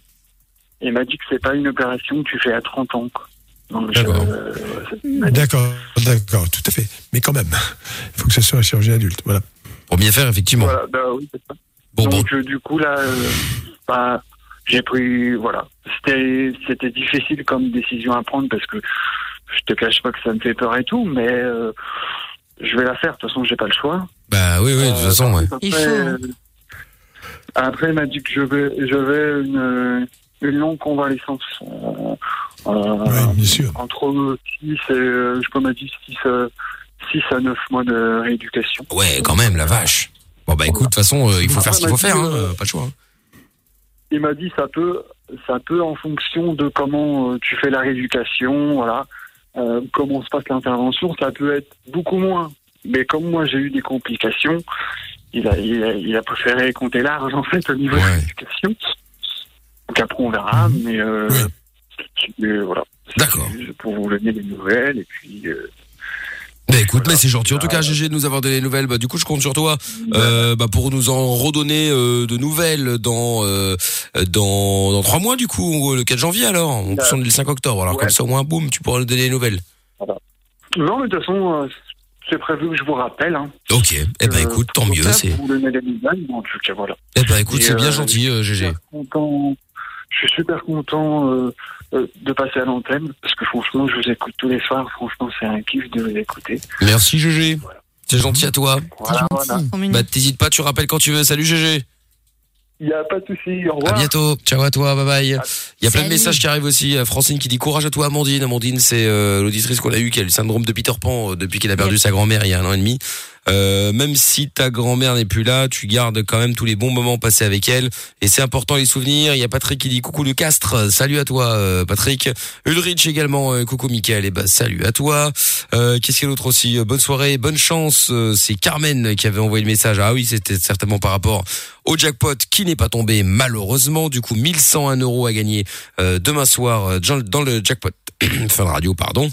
il m'a dit que c'est pas une opération que tu fais à 30 ans. Quoi. Donc,
D'accord.
euh, il m'a dit-
D'accord, d'accord, tout à fait. Mais quand même, il faut que ce soit un chirurgien adulte. Voilà.
Pour bien faire effectivement.
Voilà, bah oui, c'est ça.
Bon bon.
Donc euh, du coup là, euh, bah, j'ai pris voilà. C'était c'était difficile comme décision à prendre parce que je te cache pas que ça me fait peur et tout, mais euh, je vais la faire. De toute façon, j'ai pas le choix.
Bah oui, oui, de toute façon, ouais.
Après, euh, après, il m'a dit que je vais, je vais une, une longue convalescence. Entre 6 et, euh, je peux dit 6, euh, 6 à 9 mois de rééducation.
Ouais, quand même, la vache. Bon bah écoute, de toute façon, euh, il faut faire ce qu'il faut faire, hein, pas le choix. hein.
Il m'a dit ça peut, ça peut en fonction de comment tu fais la rééducation, voilà, euh, comment se passe l'intervention, ça peut être beaucoup moins. Mais comme moi j'ai eu des complications, il a, il a, il a préféré compter large en fait au niveau de l'éducation. Donc après on verra, mais, euh, voilà.
D'accord.
Pour vous donner des nouvelles et puis. euh,
Bah écoute, mais c'est gentil. En tout cas, GG de nous avoir donné les nouvelles. Bah du coup, je compte sur toi euh, bah, pour nous en redonner euh, de nouvelles dans euh, dans dans trois mois du coup, le 4 janvier alors. On est le 5 octobre. Alors comme ça, au moins, boum, tu pourras nous donner les nouvelles.
Non, mais de toute façon, euh, c'est prévu que je vous rappelle. Hein.
Ok. Eh ben écoute, tant mieux. C'est.
Des en tout cas, voilà.
Eh ben écoute, c'est bien
euh,
gentil, euh, GG.
content, je suis super content euh, de passer à l'antenne parce que franchement, je vous écoute tous les soirs. Franchement, c'est un kiff de vous écouter.
Merci GG. C'est gentil à toi.
Voilà, voilà.
Bah t'hésites pas, tu rappelles quand tu veux. Salut GG.
Il n'y a pas de souci. Au
À
revoir.
bientôt. Ciao à toi. Bye bye. Il y a plein de messages qui arrivent aussi. Francine qui dit courage à toi Amandine. Amandine, c'est euh, l'auditrice qu'on a eue qui a le syndrome de Peter Pan euh, depuis qu'il a perdu sa grand-mère il y a un an et demi. Euh, même si ta grand-mère n'est plus là, tu gardes quand même tous les bons moments passés avec elle. Et c'est important les souvenirs. Il y a Patrick qui dit coucou le Castre. Salut à toi euh, Patrick. Ulrich également. euh, coucou Mickaël. Et bah salut à toi. Qu'est-ce qu'il y a d'autre aussi? Bonne soirée, bonne chance. C'est Carmen qui avait envoyé le message. Ah oui, c'était certainement par rapport au jackpot qui n'est pas tombé malheureusement. Du coup, 1101 euros à gagner demain soir dans le jackpot. fin de radio, pardon.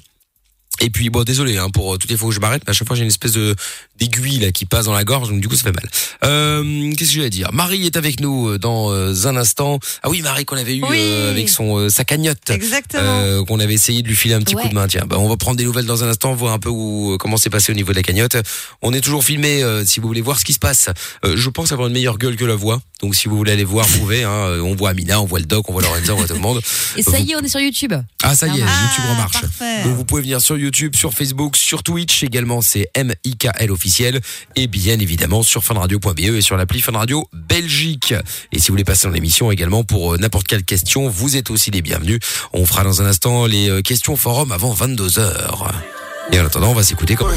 Et puis bon désolé hein, pour euh, toutes les fois où je m'arrête, mais à chaque fois j'ai une espèce de d'aiguille là qui passe dans la gorge, donc du coup ça fait mal. Euh, Qu'est-ce que je vais dire? Marie est avec nous euh, dans euh, un instant. Ah oui Marie qu'on avait eu
Oui.
euh, avec son euh, sa cagnotte,
Exactement.
euh, qu'on avait essayé de lui filer un petit coup de main. Tiens, bah, on va prendre des nouvelles dans un instant, voir un peu où comment c'est passé au niveau de la cagnotte. On est toujours filmé euh, si vous voulez voir ce qui se passe. Euh, je pense avoir une meilleure gueule que la voix, donc si vous voulez aller voir, vous pouvez. Hein, on voit Amina, on voit le doc, on voit Lorenza, on voit tout le monde.
Et ça y est, on est sur YouTube.
Ah ça y est,
Ah,
YouTube remarche. Donc vous pouvez venir sur YouTube, sur Facebook, sur Twitch également, c'est MIKL officiel et bien évidemment sur funradio.be et sur l'appli Fun Radio Belgique. Et si vous voulez passer dans l'émission également pour euh, n'importe quelle question, vous êtes aussi les bienvenus. On fera dans un instant les euh, questions forum avant 22 heures. Et en attendant, on va s'écouter comme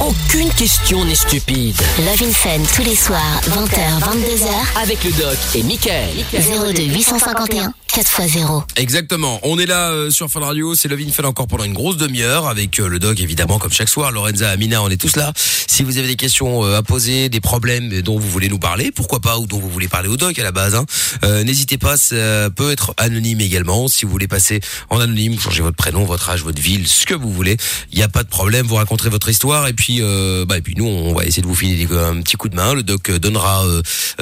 Aucune question n'est stupide.
Love in Fun tous les soirs, 20h, 22h.
Avec le doc et Michael.
02 851 4x0.
Exactement. On est là euh, sur Fun Radio. C'est Levin Fun encore pendant une grosse demi-heure avec euh, le dog évidemment comme chaque soir. Lorenza, Amina, on est tous là. Si vous avez des questions euh, à poser, des problèmes dont vous voulez nous parler, pourquoi pas, ou dont vous voulez parler au dog à la base, hein, euh, n'hésitez pas. Ça peut être anonyme également. Si vous voulez passer en anonyme, vous changez votre prénom, votre âge, votre ville, ce que vous voulez. Il n'y a pas de problème. Vous raconterez votre histoire et puis, bah, et puis nous, on va essayer de vous filer un petit coup de main. Le doc donnera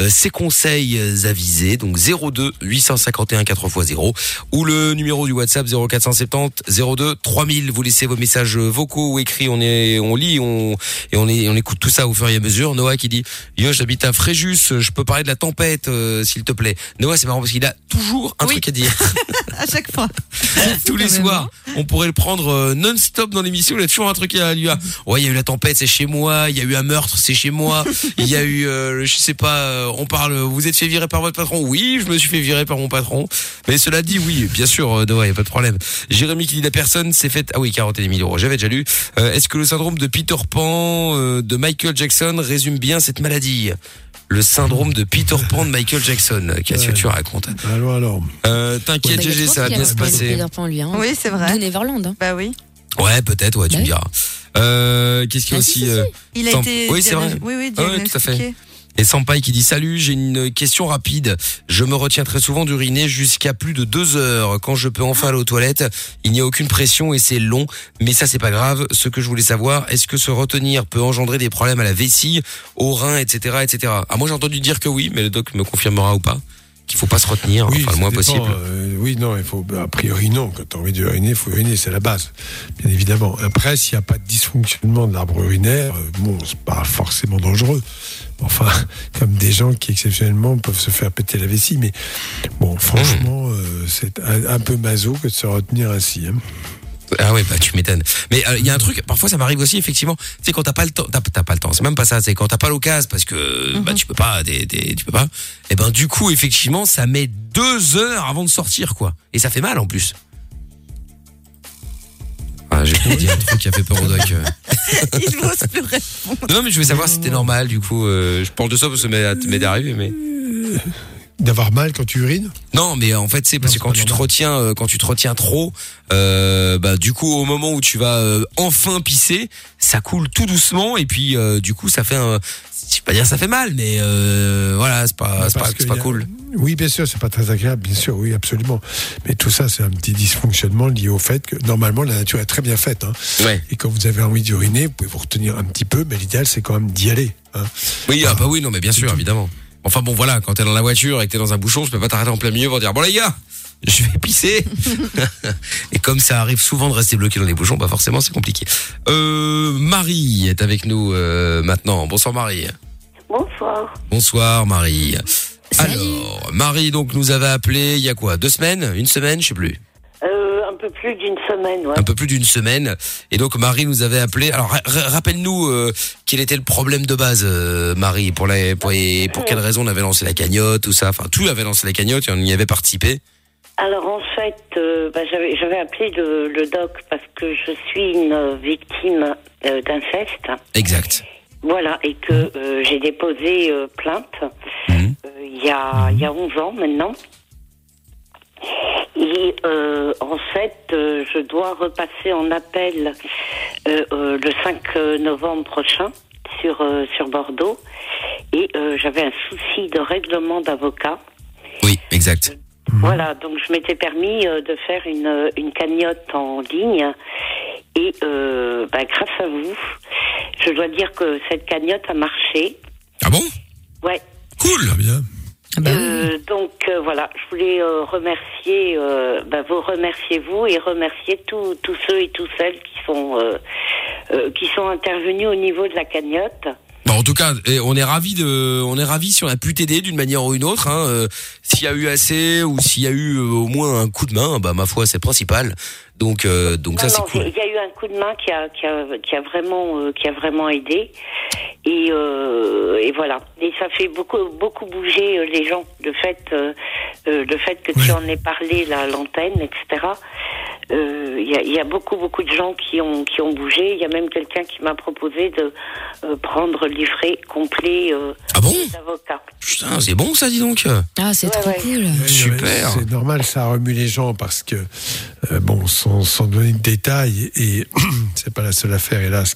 ses conseils avisés. Donc 02 851 4x0 ou le numéro du WhatsApp 0470 02 3000. Vous laissez vos messages vocaux ou écrits. On est, on lit, on et on est, on écoute tout ça au fur et à mesure. Noah qui dit Yo, j'habite à Fréjus. Je peux parler de la tempête, euh, s'il te plaît. Noah, c'est marrant parce qu'il a toujours un truc à dire.
à chaque fois.
Tous les soirs, on pourrait le prendre euh, non-stop dans l'émission. Il a toujours un truc à lui. dire. Ouais, il y a eu la tempête, c'est chez moi. Il y a eu un meurtre, c'est chez moi. Il y a eu, euh, je sais pas, on parle. Vous êtes fait virer par votre patron Oui, je me suis fait virer par mon patron. Mais cela dit, oui, bien sûr, euh, il y a pas de problème. Jérémy qui dit la personne s'est faite. Ah oui, 41 000 euros. J'avais déjà lu. Euh, Est-ce que le syndrome de Peter Pan euh, de Michael Jackson résume bien cette maladie? Le syndrome de Peter Pan de Michael Jackson. Qu'est-ce que tu racontes?
Alors, alors.
euh, T'inquiète,
Bah,
GG, ça va bien se passer.
Peter Pan, lui, hein.
Oui, c'est vrai.
D'où Neverland. hein.
Bah oui.
Ouais, peut-être, ouais, tu me diras. Euh, qu'est-ce qu'il y a
si,
aussi
si, si.
euh,
Il a été.
Oui, c'est vrai.
Oui, oui,
Ah ouais, tout à fait. Et Sampai qui dit salut, j'ai une question rapide. Je me retiens très souvent d'uriner jusqu'à plus de deux heures. Quand je peux enfin aller aux toilettes, il n'y a aucune pression et c'est long. Mais ça, c'est pas grave. Ce que je voulais savoir, est-ce que se retenir peut engendrer des problèmes à la vessie, aux reins, etc., etc. Ah, moi, j'ai entendu dire que oui, mais le doc me confirmera ou pas. Qu'il faut pas se retenir,
Oui,
enfin le moins
dépend,
possible.
euh, oui, non, il faut, a priori, non. Quand tu as envie d'uriner, il faut uriner, c'est la base, bien évidemment. Après, s'il n'y a pas de dysfonctionnement de l'arbre urinaire, euh, bon, c'est pas forcément dangereux. Enfin, comme des gens qui exceptionnellement peuvent se faire péter la vessie, mais bon, franchement, euh, c'est un, un peu maso que de se retenir ainsi. hein.
Ah ouais, bah tu m'étonnes. Mais euh, il y a un truc, parfois ça m'arrive aussi effectivement. Tu sais quand t'as pas le temps, t'as t'as pas le temps. C'est même pas ça. C'est quand t'as pas l'occasion parce que bah tu peux pas, des, des- tu peux pas. Et ben du coup effectivement ça met deux heures avant de sortir quoi. Et ça fait mal en plus. Ah, j'ai pas dit un truc qui a fait peur au doc. euh.
Il n'ose plus répondre.
Non mais je voulais savoir si c'était normal du coup. euh, je parle de ça parce que ça m'est arrivé mais.
D'avoir mal quand tu urines
Non, mais en fait, c'est parce que quand tu te retiens, euh, quand tu te retiens trop, euh, bah du coup, au moment où tu vas euh, enfin pisser, ça coule tout doucement et puis du coup, ça fait un, je vais pas dire ça fait mal, mais voilà, c'est pas, c'est pas, c'est
a-
cool.
Oui, bien sûr, c'est pas très agréable, bien sûr, oui, absolument. Mais tout ça, c'est un petit dysfonctionnement lié au fait que normalement la nature est très bien faite. Hein.
Ouais.
Et quand vous avez envie d'uriner, vous pouvez vous retenir un petit peu, mais l'idéal, c'est quand même d'y aller. Hein.
Oui, ah bah oui, non, mais bien sûr, évidemment. Enfin bon, voilà, quand t'es dans la voiture et que t'es dans un bouchon, je peux pas t'arrêter en plein milieu pour dire bon les gars, je vais pisser. et comme ça arrive souvent de rester bloqué dans les bouchons, bah forcément c'est compliqué. Euh, Marie est avec nous euh, maintenant. Bonsoir Marie.
Bonsoir.
Bonsoir Marie. Alors, Marie donc nous avait appelé il y a quoi? Deux semaines? Une semaine? Je sais plus.
Euh, un peu plus d'une semaine, ouais.
Un peu plus d'une semaine. Et donc Marie nous avait appelé. Alors ra- ra- rappelle-nous euh, quel était le problème de base, euh, Marie, pour, la, pour, et pour quelle raison on avait lancé la cagnotte, tout ça. Enfin, tout avait lancé la cagnotte et on y avait participé.
Alors en fait, bah, j'avais j'avais appelé le, le doc parce que je suis une victime d'inceste.
Exact.
Voilà, et que euh, j'ai déposé plainte euh, il y, a, il y a 11 ans maintenant. Et euh, en fait, euh, je dois repasser en appel euh, euh, le 5 novembre prochain sur, euh, sur Bordeaux. Et euh, j'avais un souci de règlement d'avocat.
Oui, exact.
Voilà, donc je m'étais permis euh, de faire une, une cagnotte en ligne. Et euh, bah, grâce à vous, je dois dire que cette cagnotte a marché.
Ah bon?
Ouais.
Cool.
bien.
Euh, donc euh, voilà, je voulais euh, remercier, euh, bah, vous remercier vous et remercier tous tous ceux et toutes celles qui sont euh, euh, qui sont intervenus au niveau de la cagnotte.
Bon, en tout cas, on est ravi de, on est ravi si on a pu t'aider d'une manière ou une autre. Hein, euh, s'il y a eu assez ou s'il y a eu euh, au moins un coup de main, bah ma foi, c'est principal. Donc, euh, donc ça
Non,
c'est
non,
cool.
Il y a eu un coup de main qui a, qui a, qui a vraiment, euh, qui a vraiment aidé. Et, euh, et voilà. Et ça fait beaucoup, beaucoup bouger euh, les gens. Le fait, euh, euh, le fait que tu en aies parlé là, à l'antenne, etc. Euh, Il y, a, il y a beaucoup, beaucoup de gens qui ont, qui ont bougé. Il y a même quelqu'un qui m'a proposé de euh, prendre le livret complet euh,
Ah bon?
d'avocat.
Putain, c'est bon ça, dis donc.
Ah, c'est trop cool.
Super.
C'est normal, ça remue les gens parce que, euh, bon, sans, donner de détails, et c'est pas la seule affaire, hélas,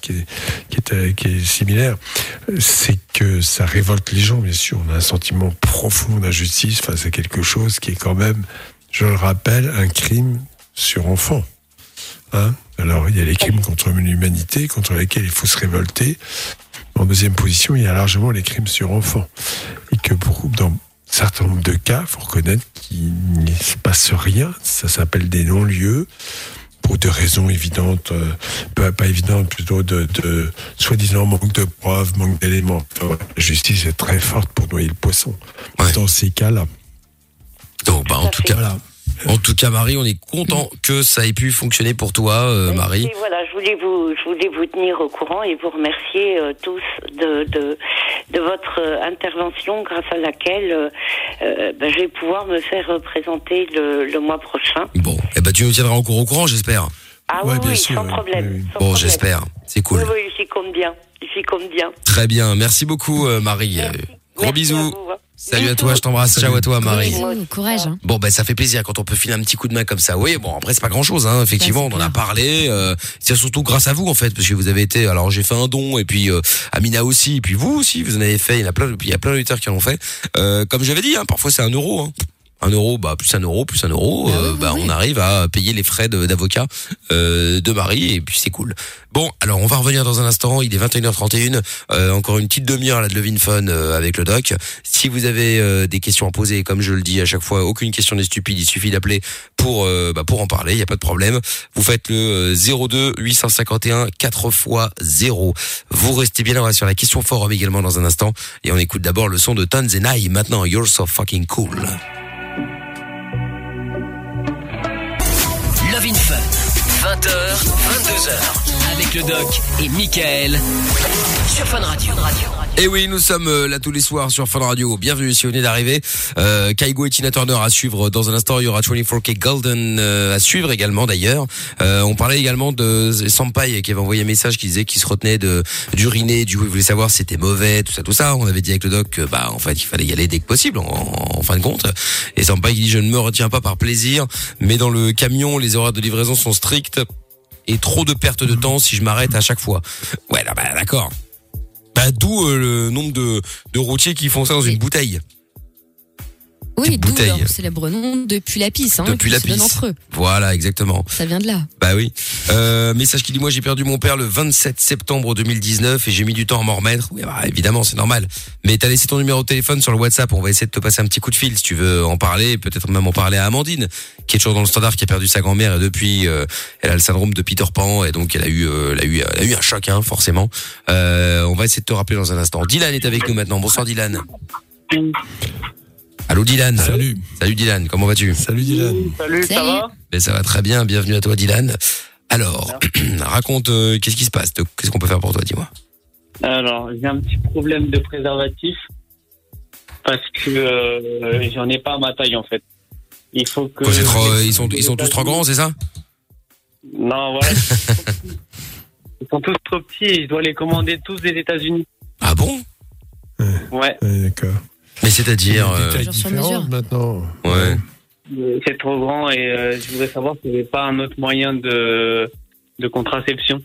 euh, qui est similaire, c'est que ça révolte les gens, bien sûr. On a un sentiment profond d'injustice face à quelque chose qui est quand même, je le rappelle, un crime sur enfant. Hein Alors, il y a les crimes contre l'humanité, contre lesquels il faut se révolter. En deuxième position, il y a largement les crimes sur enfants. Et que pour, certain nombre de cas, il faut reconnaître qu'il ne se passe rien. Ça s'appelle des non-lieux pour des raisons évidentes, euh, pas, pas évidentes, plutôt de, de soi-disant manque de preuves, manque d'éléments. Enfin, la justice est très forte pour noyer le poisson. Dans ces cas-là.
Donc, bah, en tout cas, en tout cas, Marie, on est content que ça ait pu fonctionner pour toi, euh, Marie.
Et voilà, je voulais vous, je voulais vous tenir au courant et vous remercier euh, tous de, de, de votre euh, intervention grâce à laquelle euh, ben, je vais pouvoir me faire représenter le, le mois prochain.
Bon, eh ben tu nous tiendras encore au courant, j'espère.
Ah oui, oui, sans problème. sans
Bon, j'espère. C'est cool.
Oui, oui, j'y compte bien. J'y compte bien.
Très bien. Merci beaucoup, euh, Marie. Gros bisous. Salut à toi, je t'embrasse. Ciao à toi, Marie.
Courage. hein.
Bon, ben ça fait plaisir quand on peut filer un petit coup de main comme ça. Oui, bon, après c'est pas grand chose, hein. Effectivement, on en a parlé. euh, c'est surtout grâce à vous en fait, parce que vous avez été. Alors j'ai fait un don et puis euh, Amina aussi, et puis vous aussi, vous en avez fait. Il y en a plein, il y a plein d'auditeurs qui en ont fait. Euh, comme j'avais dit, hein, parfois c'est un euro. Hein. Un euro, bah plus un euro, plus un euro, euh, bah on arrive à payer les frais de- d'avocat euh, de Marie et puis c'est cool. Bon, alors on va revenir dans un instant. Il est 21h31. Euh, encore une petite demi-heure là de Levin Fun euh, avec le doc. Si vous avez euh, des questions à poser, comme je le dis à chaque fois, aucune question n'est stupide. Il suffit d'appeler pour euh, bah, pour en parler. Il y a pas de problème. Vous faites le euh, 02 851 4 x 0. Vous restez bien là sur la question forum également dans un instant et on écoute d'abord le son de Tanzenai. Maintenant, You're so fucking cool.
22h. Avec le doc et Michael. Sur Fun Radio.
Et oui, nous sommes euh, là tous les soirs sur Fun Radio. Bienvenue si vous venez d'arriver. Euh, Kaigo et Tina Turner à suivre dans un instant. Il y aura 24K Golden euh, à suivre également d'ailleurs. Euh, on parlait également de Sampai qui avait envoyé un message qui disait qu'il se retenait de d'uriner. Du coup, il voulait savoir si c'était mauvais, tout ça, tout ça. On avait dit avec le doc que bah en fait il fallait y aller dès que possible en, en fin de compte. Et Sampai dit je ne me retiens pas par plaisir, mais dans le camion les horaires de livraison sont stricts et trop de perte de temps si je m'arrête à chaque fois. Ouais, là, bah, d'accord. Bah, d'où euh, le nombre de, de routiers qui font ça dans une bouteille.
Oui, d'où leur célèbre nom depuis la pisse. Hein,
Depuis la pisse.
entre eux.
Voilà, exactement.
Ça vient de là.
Bah oui. Euh, message qui dit moi j'ai perdu mon père le 27 septembre 2019 et j'ai mis du temps à m'en remettre. Oui, bah, évidemment, c'est normal. Mais t'as laissé ton numéro de téléphone sur le WhatsApp. On va essayer de te passer un petit coup de fil si tu veux en parler. Peut-être même en parler à Amandine, qui est toujours dans le standard, qui a perdu sa grand-mère et depuis euh, elle a le syndrome de Peter Pan et donc elle a eu, euh, elle a eu, elle a eu un choc, hein, forcément. Euh, on va essayer de te rappeler dans un instant. Dylan est avec nous maintenant. Bonsoir Dylan. Allô Dylan. Salut. Salut Dylan. Comment vas-tu?
Salut Dylan.
Salut, ça va?
Ben, ça va très bien, bienvenue à toi Dylan. Alors, raconte, euh, qu'est-ce qui se passe? Qu'est-ce qu'on peut faire pour toi, dis-moi?
Alors, j'ai un petit problème de préservatif parce que euh, j'en ai pas à ma taille en fait. Il faut que.
Quoi, c'est trop- euh, ils, sont, ils sont tous trop grands, c'est ça?
Non, voilà. ils sont tous trop petits et je dois les commander tous des États-Unis.
Ah bon?
Ouais.
D'accord.
Mais c'est-à-dire...
Des
euh,
mesure.
maintenant.
Ouais.
Euh, C'est trop grand et euh, je voudrais savoir s'il n'y avait pas un autre moyen de, de contraception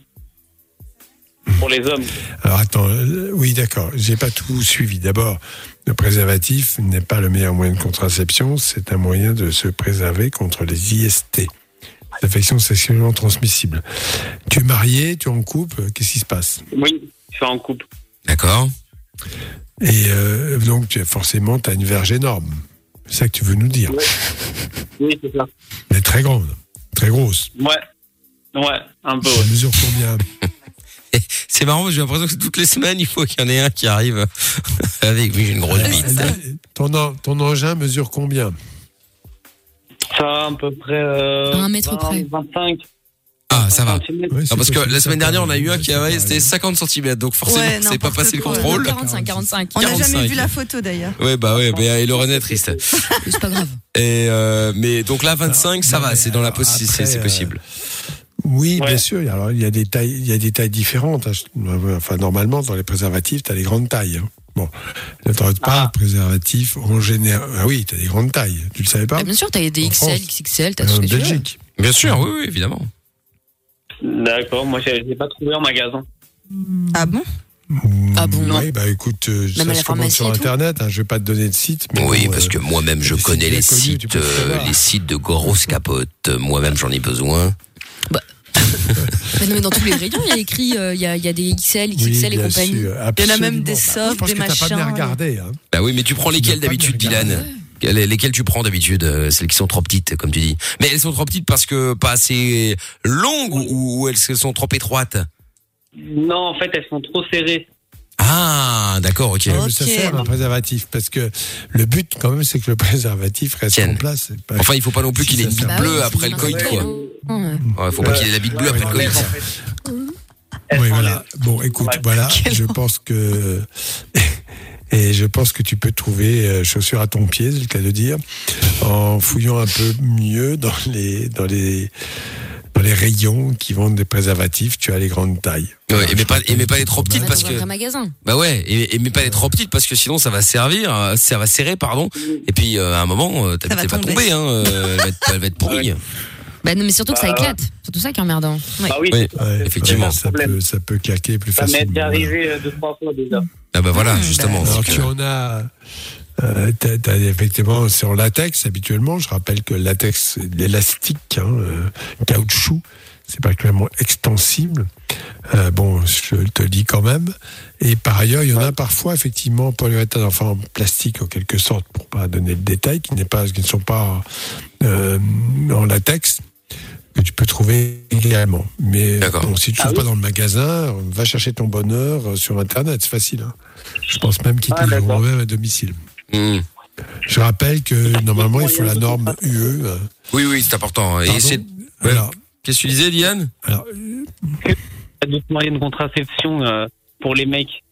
pour les hommes.
Alors attends, euh, oui d'accord, j'ai pas tout suivi. D'abord, le préservatif n'est pas le meilleur moyen de contraception, c'est un moyen de se préserver contre les IST, les infections sexuellement transmissibles. Tu es marié, tu es en couple, qu'est-ce qui se passe?
Oui, je suis en couple.
D'accord.
Et euh, donc tu as forcément tu as une verge énorme. C'est ça que tu veux nous dire.
Oui, c'est ça.
Mais très grande, très grosse.
Ouais. Ouais, un peu.
Elle mesure combien?
C'est marrant, parce que j'ai l'impression que toutes les semaines, il faut qu'il y en ait un qui arrive avec oui, une grosse bite.
ton, en- ton engin mesure combien?
Ça, à peu près. Euh,
un mètre
20,
près.
25.
Ah, ça va.
Ouais,
Non, parce que la semaine dernière, on a eu un qui avait, c'était
arriver.
50 cm, donc forcément,
Ouais,
c'est pas passé le contrôle.
45, 45.
On n'a jamais
45.
vu la photo d'ailleurs.
Ouais, bah ouais, mais et Lorraine est triste.
C'est pas grave.
Et euh, mais donc là, 25, ça va, c'est dans la
alors,
possi- c'est
euh,
possible.
Oui,
Ouais.
bien sûr. Alors, il y a des tailles, il y a des tailles différentes. hein. Enfin, normalement, dans les préservatifs, tu as les grandes tailles. hein. Bon, ne t'arrête pas,
Ah.
préservatif, en général. Ah oui, tu as des grandes tailles. Tu le savais pas
Bah, bien sûr, t'as des
En
XL,
France.
XXL, t'as
En
tout ce que tu veux.
Belgique.
Bien sûr, oui, oui, évidemment.
D'accord, moi, je l'ai pas trouvé en magasin.
Ah bon?
Ah bon, non.
Oui, bah écoute, euh, ça se commande sur Internet. Hein, je vais pas te donner de site. Mais
Oui,
bon,
parce
euh,
que moi-même, je connais les sites, euh, les sites de grosses capotes. Moi-même, j'en ai besoin.
Mais non, mais dans tous les rayons, il y a écrit, euh, il y, a, il y a des XL,
oui,
XXL et compagnie.
Il y en a même des
Bah,
softs,
je pense
des
que t'as pas bien
machins.
regardé. Hein.
Bah oui, mais tu prends
pas
d'habitude. Dylan? Les- Lesquelles tu prends d'habitude euh, Celles qui sont trop petites, comme tu dis. Mais elles sont trop petites parce que pas assez longues ou, ou elles sont trop étroites?
Non, en fait, elles sont trop serrées.
Ah, d'accord, ok.
Mais Ça sert un préservatif parce que le but quand même c'est que le préservatif reste en place. Pas-
Enfin, il faut pas non plus qu'il ait une bite bleue après le coït, quoi. Ouais, faut pas qu'il ait la bite bleue après le coït.
Oui, voilà. Bon, écoute, voilà, je pense que et je pense que tu peux trouver euh, chaussures à ton pied, c'est le cas de dire, en fouillant un peu mieux dans les dans les dans les rayons qui vendent des préservatifs. Tu as les grandes tailles.
Ouais, et mais pas, et mais pas les trop petites parce que.
magasin.
Bah ouais, et, et mais pas les trop petites parce que sinon ça va servir, euh, ça va serrer, pardon. Et puis euh, à un moment, euh,
va tomber.
tomber, hein, euh, elle, va être, elle va être pourrie.
Bah non, mais surtout que ça
Bah,
éclate. Surtout ça qui est emmerdant. Ouais.
Bah oui,
Oui,
Ouais,
effectivement.
ça peut ça peut claquer plus
ça m'est
facilement.
déjà arrivé euh, deux, trois fois déjà.
Ah bah
Hmm,
voilà, justement.
Alors
c'est
tu
que-
en as Euh, t'as- t'as effectivement, c'est en latex habituellement. Je rappelle que le latex, c'est de l'élastique, hein, euh, caoutchouc, c'est particulièrement extensible. Euh, bon, je te le dis quand même. Et par ailleurs, il y en a parfois effectivement polyuréthane, enfin en plastique en quelque sorte, pour pas donner le détail, qui n'est pas, qui ne sont pas euh, en latex que tu peux trouver également. Mais bon, si tu ne trouves pas dans le magasin, va chercher ton bonheur euh, sur Internet, c'est facile. hein. Je pense même qu'ils te livreront même à domicile.
Hmm.
Je rappelle que normalement, il faut la norme UE. euh,
Oui, oui, c'est important. Et
Pardon
c'est- ouais. Qu'est-ce que tu disais, Diane
Alors,
Il y a d'autres moyens de contraception euh, pour les mecs.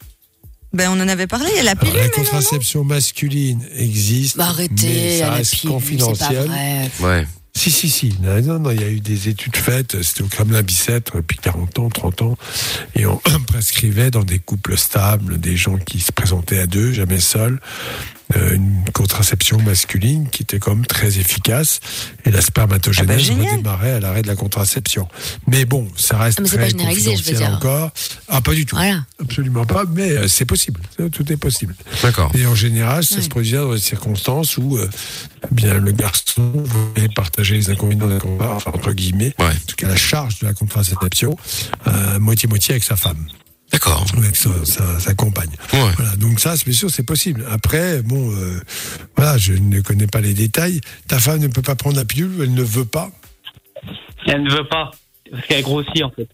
Ben, on en avait parlé, il y a la pilule.
la contraception masculine existe.
Bah, arrêtez,
mais ça reste
pilule,
confidentiel.
c'est pas vrai.
Ouais.
Si, si, si. Non, non, il y a eu des études faites. C'était au Kremlin-Bicêtre depuis 40 ans, 30 ans. Et on prescrivait dans des couples stables des gens qui se présentaient à deux, jamais seuls, une contraception masculine qui était quand même très efficace. Et la spermatogénèse
Ah bah,
redémarrait à l'arrêt de la contraception. Mais bon, ça reste
Ah, mais
très
pas généralisé, je veux
confidentiel
dire.
encore. Ah, pas du tout.
Voilà.
Absolument pas, mais euh, c'est possible. Tout est possible.
D'accord.
Et en général, ça se produit dans des circonstances où euh, eh bien, le garçon voulait partager les inconvénients de la contraception, enfin, entre guillemets, en tout cas la charge de la contraception, euh, moitié-moitié avec sa femme.
D'accord.
Avec sa, sa- sa compagne. Voilà, donc ça, c'est bien sûr, c'est possible. Après, bon, euh, voilà, je ne connais pas les détails. Ta femme ne peut pas prendre la pilule, elle ne veut pas.
Elle ne veut pas, parce qu'elle grossit en fait.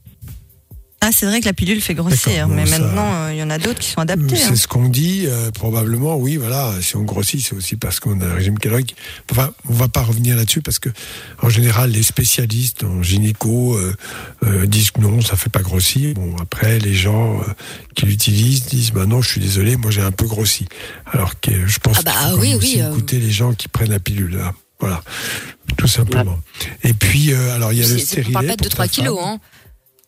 Ah, c'est vrai que la pilule fait grossir,
bon,
mais
ça-
maintenant, euh, il y en a d'autres qui sont adaptés. hein.
C'est ce qu'on dit, euh, probablement, oui, voilà. Si on grossit, c'est aussi parce qu'on a un régime calorique. Enfin, on va pas revenir là-dessus parce que, en général, les spécialistes en gynéco euh, euh, disent que non, ça fait pas grossir. Bon, après, les gens euh, qui l'utilisent disent, bah non, je suis désolé, moi j'ai un peu grossi. Alors que je pense
Ah bah,
qu'il faut quand
oui,
même
oui,
aussi
euh.
écouter les gens qui prennent la pilule. Là. Voilà, tout simplement. Et puis, euh, alors, il y a le
c'est- On parle
stérilet.
pas de
pour ta
2-3 kilos,
femme.
hein.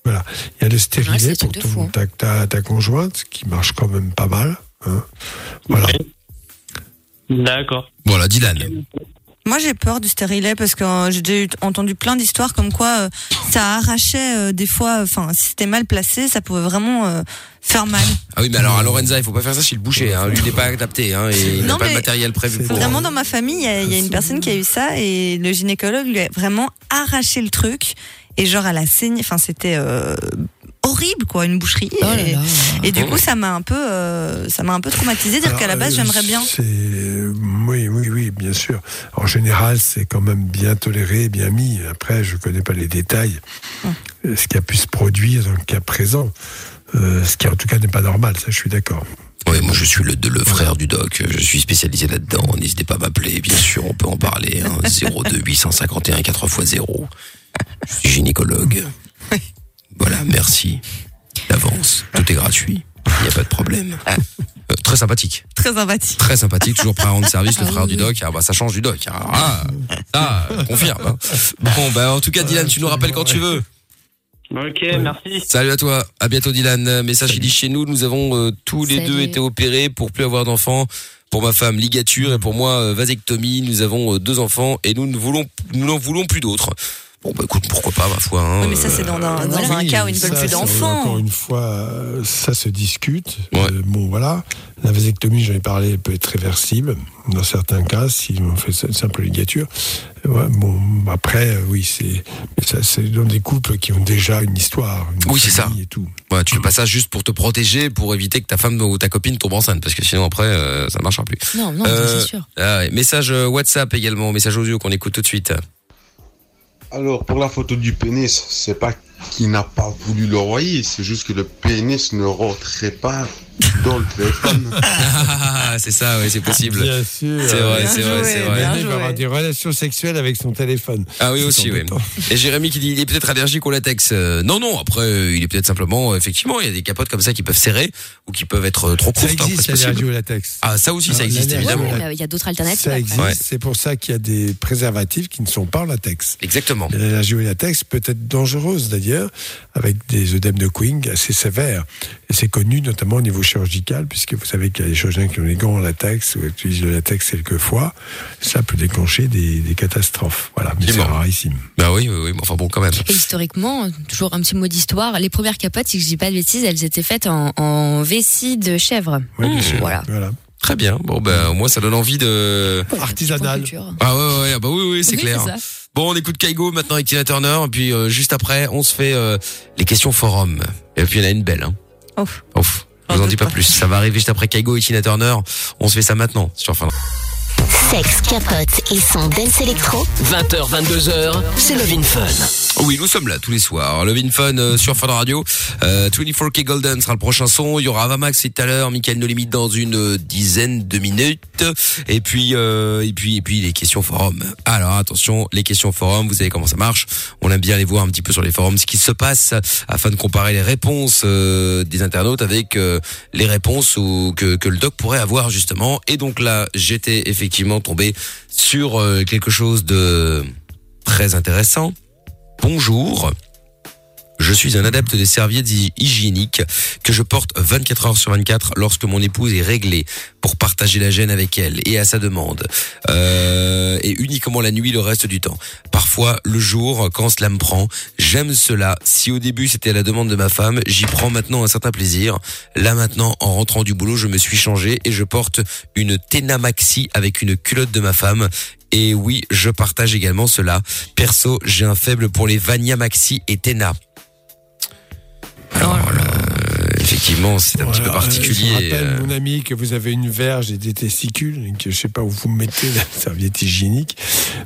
Voilà. Il y a le stérilet pour ton-
hein.
ta, ta, ta conjointe, qui marche quand même pas mal. hein. Voilà.
D'accord.
Voilà, Dylan.
Moi, j'ai peur du stérilet parce que euh, j'ai entendu plein d'histoires comme quoi euh, ça arrachait euh, des fois. Enfin, si c'était mal placé, ça pouvait vraiment faire mal.
Ah oui, mais alors à Lorenza, il faut pas faire ça chez le boucher. Hein. Lui, il n'est pas adapté. Hein, et il n'a
Non,
pas de
mais
matériel prévu pour.
Vraiment, dans ma famille, il y, y a une personne qui a eu ça et le gynécologue lui a vraiment arraché le truc. Et genre, elle a saigné. Enfin, c'était euh, horrible, quoi, une boucherie. et, et du coup, ça m'a un peu, euh, ça m'a un peu traumatisé. Dire qu'à la base,
euh,
j'aimerais bien.
c'est- Oui, oui, oui, bien sûr. En général, c'est quand même bien toléré, bien mis. Après, je connais pas les détails. Euh, Ce qui a pu se produire dans le cas présent. Euh, ce qui, en tout cas, n'est pas normal, ça, je suis d'accord.
Oui, moi je suis le, le frère du doc, je suis spécialisé là-dedans, n'hésitez pas à m'appeler, bien sûr, on peut en parler, hein, 02 851 4x0. Je suis gynécologue. Voilà, merci d'avance, tout est gratuit, il n'y a pas de problème. Euh, très sympathique,
Très sympathique.
très sympathique, toujours prêt à rendre service, le
Ah
frère du doc, ah bah ça change du doc, ah, ah, ça, confirme. hein. Bon, bah en tout cas Dylan, tu nous rappelles quand tu veux.
Ok, merci.
Salut à toi, à bientôt Dylan. Message dit chez nous, nous avons euh, tous les
Salut.
deux été opérés pour plus avoir d'enfants. Pour ma femme, ligature et pour moi, euh, vasectomie. Nous avons euh, deux enfants et nous ne voulons, nous n'en voulons plus d'autres. Bon, bah écoute, pourquoi pas, ma foi. Hein,
Oui, mais ça, c'est dans un, dans un cas où ils ne veulent plus d'enfants.
Encore une fois, euh, ça se discute. Euh, bon, voilà. La vasectomie, j'en ai parlé, elle peut être réversible. Dans certains cas, si on fait une simple ligature. Ouais, bon, après, euh, oui, c'est mais ça, c'est dans des couples qui ont déjà une histoire. une
Oui, c'est ça.
famille Et tout.
Ouais, tu fais pas ça juste pour te protéger, pour éviter que ta femme ou ta copine tombe enceinte, parce que sinon après, euh, ça marchera plus.
Non, non,
Euh,
c'est sûr.
ah message euh, WhatsApp également, message audio qu'on écoute tout de suite.
Alors, pour la photo du pénis, c'est pas qu'il n'a pas voulu le renvoyer, c'est juste que le pénis ne rentrait pas dans le téléphone.
Ah, c'est ça, ouais, c'est possible.
Bien sûr.
C'est vrai, c'est vrai, c'est vrai.
Il va avoir des relations sexuelles avec son téléphone.
Ah oui aussi, oui. Et Jérémy qui dit il est peut-être allergique au latex. Euh, non, non. Après, euh, il est peut-être simplement, euh, effectivement, il y a des capotes comme ça qui peuvent serrer ou qui peuvent être trop
Ça
courtes. hein,
existe,
possible.
l'allergie au latex.
Ah, ça aussi, ça
Ah,
existe évidemment.
Ouais, Il y a d'autres alternatives.
Ça existe, c'est pour ça qu'il y a des préservatifs qui ne sont pas en latex.
Exactement.
Mais L'allergie au latex peut être dangereuse d'ailleurs, avec des œdèmes de Queen assez sévères. Et c'est connu notamment au niveau chirurgical, puisque vous savez qu'il y a des chirurgiens qui ont les gants en latex ou utilisent le latex quelquefois. Ça peut déclencher des, des catastrophes. Voilà, mais c'est rarissime.
Bah oui, oui, oui, enfin bon, quand même.
Et historiquement, toujours un petit mot d'histoire, les premières capotes, si je dis pas de bêtises, elles étaient faites en, en vessie de chèvre.
Bien sûr.
Voilà.
Voilà.
Très bien. Bon, ben, au moins, ça donne envie de...
Artisanal.
Ah ouais, ouais, ah bah oui, oui, c'est
Oui,
clair.
c'est ça.
Bon, on écoute Kaigo maintenant avec Tina Turner, et puis euh, juste après, on se fait euh, les questions forum. Et puis il y en a une belle. Hein.
Ouf.
Ouf. Je vous en dis pas plus. Ça va arriver juste après Kaigo et Tina Turner. On se fait ça maintenant sur Fun.
Sexe, capote et son dance électro.
20h, 22h, c'est Love Fun.
Oui, nous sommes là tous les soirs. Love in Fun euh, sur Fun Radio. Euh, 24K Golden sera le prochain son. Il y aura Avamax tout à l'heure, Michael No Limite dans une euh, dizaine de minutes. Et puis, euh, et puis, et puis les questions forum. Alors attention, les questions forum. Vous savez comment ça marche. On aime bien aller voir un petit peu sur les forums ce qui se passe afin de comparer les réponses des internautes avec les réponses ou que, que le doc pourrait avoir justement. Et donc là, j'étais effectivement tombé sur quelque chose de très intéressant. Bonjour. Je suis un adepte des serviettes hy- hygiéniques que je porte 24 heures sur 24 lorsque mon épouse est réglée pour partager la gêne avec elle et à sa demande. Euh, et uniquement la nuit le reste du temps. Parfois le jour quand cela me prend. J'aime cela. Si au début c'était à la demande de ma femme, j'y prends maintenant un certain plaisir. Là maintenant en rentrant du boulot je me suis changé et je porte une Tena Maxi avec une culotte de ma femme et oui, je partage également cela. Perso, j'ai un faible pour les Vania Maxi et Tena. Alors là, euh, effectivement, c'est un petit peu
Je
particulier.
vous rappelle,
euh,
mon ami, que vous avez une verge et des testicules, et que je sais pas où vous mettez la serviette hygiénique.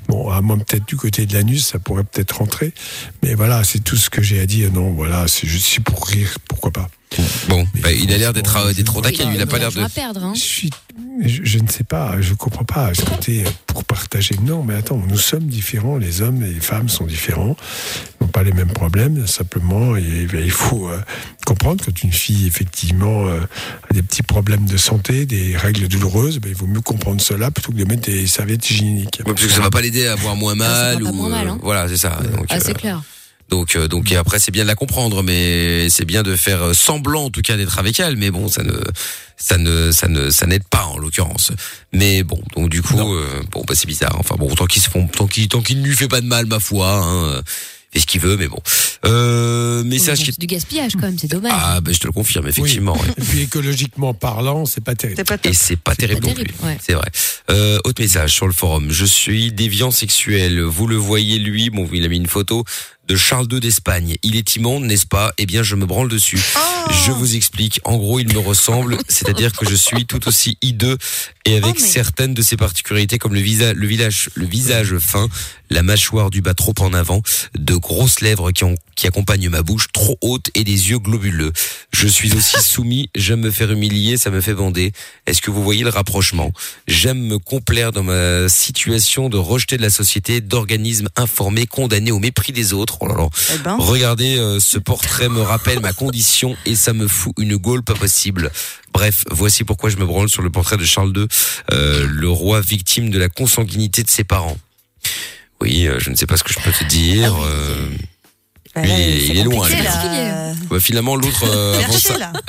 Bon, à moins peut-être du côté de l'anus, ça pourrait peut-être rentrer. Mais voilà, c'est tout ce que j'ai à dire. Non, voilà, c'est juste pour rire, pourquoi pas.
Bon, bah, il a l'air d'être euh, d'être au taquet, lui, il a pas l'air de.
à perdre. Hein.
Je, suis- je, je ne sais pas, je comprends pas. Ce côté pour partager. Non, mais attends, nous sommes différents. Les hommes et les femmes sont différents. Ils n'ont pas les mêmes problèmes. Simplement, et, ben, il faut euh, comprendre quand une fille, effectivement, euh, a des petits problèmes de santé, des règles douloureuses, ben, il vaut mieux comprendre cela plutôt que de mettre des serviettes hygiéniques.
Ouais, parce que ça va pas l'aider à avoir moins mal
pas
ou
moins mal,
euh,
hein.
voilà, c'est ça.
Ah,
euh,
c'est clair.
Donc, euh, donc et après c'est bien de la comprendre, mais c'est bien de faire euh, semblant en tout cas d'être avec elle, mais bon, ça ne, ça ne, ça ne, ça n'aide pas en l'occurrence. Mais bon, donc du coup, euh, bon, bah c'est bizarre. Enfin bon, tant qu'il se font, tant qu'il, tant qu'il ne lui fait pas de mal, ma foi, hein, euh, fait ce qu'il veut, mais bon. Euh, message
Bon,
qui
C'est du gaspillage quand même, c'est dommage.
ah, ben je te le confirme, effectivement. ouais.
Et puis écologiquement parlant, c'est pas terrible.
Et c'est pas terrible non
terrible,
plus.
ouais.
C'est vrai. Euh, autre message sur le forum. Je suis déviant sexuel. Vous le voyez lui. Bon, il a mis une photo de Charles II d'Espagne. Il est immonde, n'est-ce pas? Eh bien, je me branle dessus. Je vous explique. En gros, il me ressemble, c'est-à-dire que je suis tout aussi hideux et avec certaines de ses particularités comme le visage, le visage, le visage fin, la mâchoire du bas trop en avant, de grosses lèvres qui, ont, qui accompagnent ma bouche trop haute et des yeux globuleux. Je suis aussi soumis, j'aime me faire humilier, ça me fait bander. Est-ce que vous voyez le rapprochement? J'aime me complaire dans ma situation de rejeter de la société, d'organismes informés, condamnés au mépris des autres. Oh là là.
Eh ben.
Regardez, euh, ce portrait me rappelle ma condition et ça me fout une gaule pas possible. Bref, voici pourquoi je me branle sur le portrait de Charles II, euh, le roi victime de la consanguinité de ses parents. Oui, euh, je ne sais pas ce que je peux te dire. euh,
Bah
lui, il est-
c'est
il est loin.
là.
Ouais, finalement, l'autre, euh,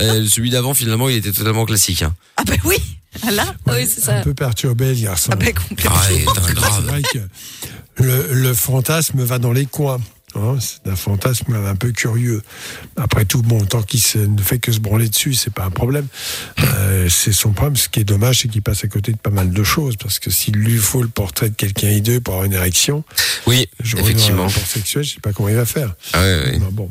euh, celui d'avant, finalement, il était totalement classique. Hein.
Ah ben oui, Ah, là,
oui, c'est ça.
Un peu perturbé, le garçon.
Ah ben complètement.
Ah, grave.
C'est vrai que le, le fantasme va dans les coins. Hein. c'est un fantasme un peu curieux. Après tout, bon, tant qu'il ne fait que se branler dessus, c'est pas un problème. Euh, c'est son problème. Ce qui est dommage, c'est qu'il passe à côté de pas mal de choses. Parce que s'il lui faut le portrait de quelqu'un hideux pour avoir une érection,
Oui,
je
effectivement.
un sexuel, je sais pas comment il va faire.
Ah ouais.
Non, bon.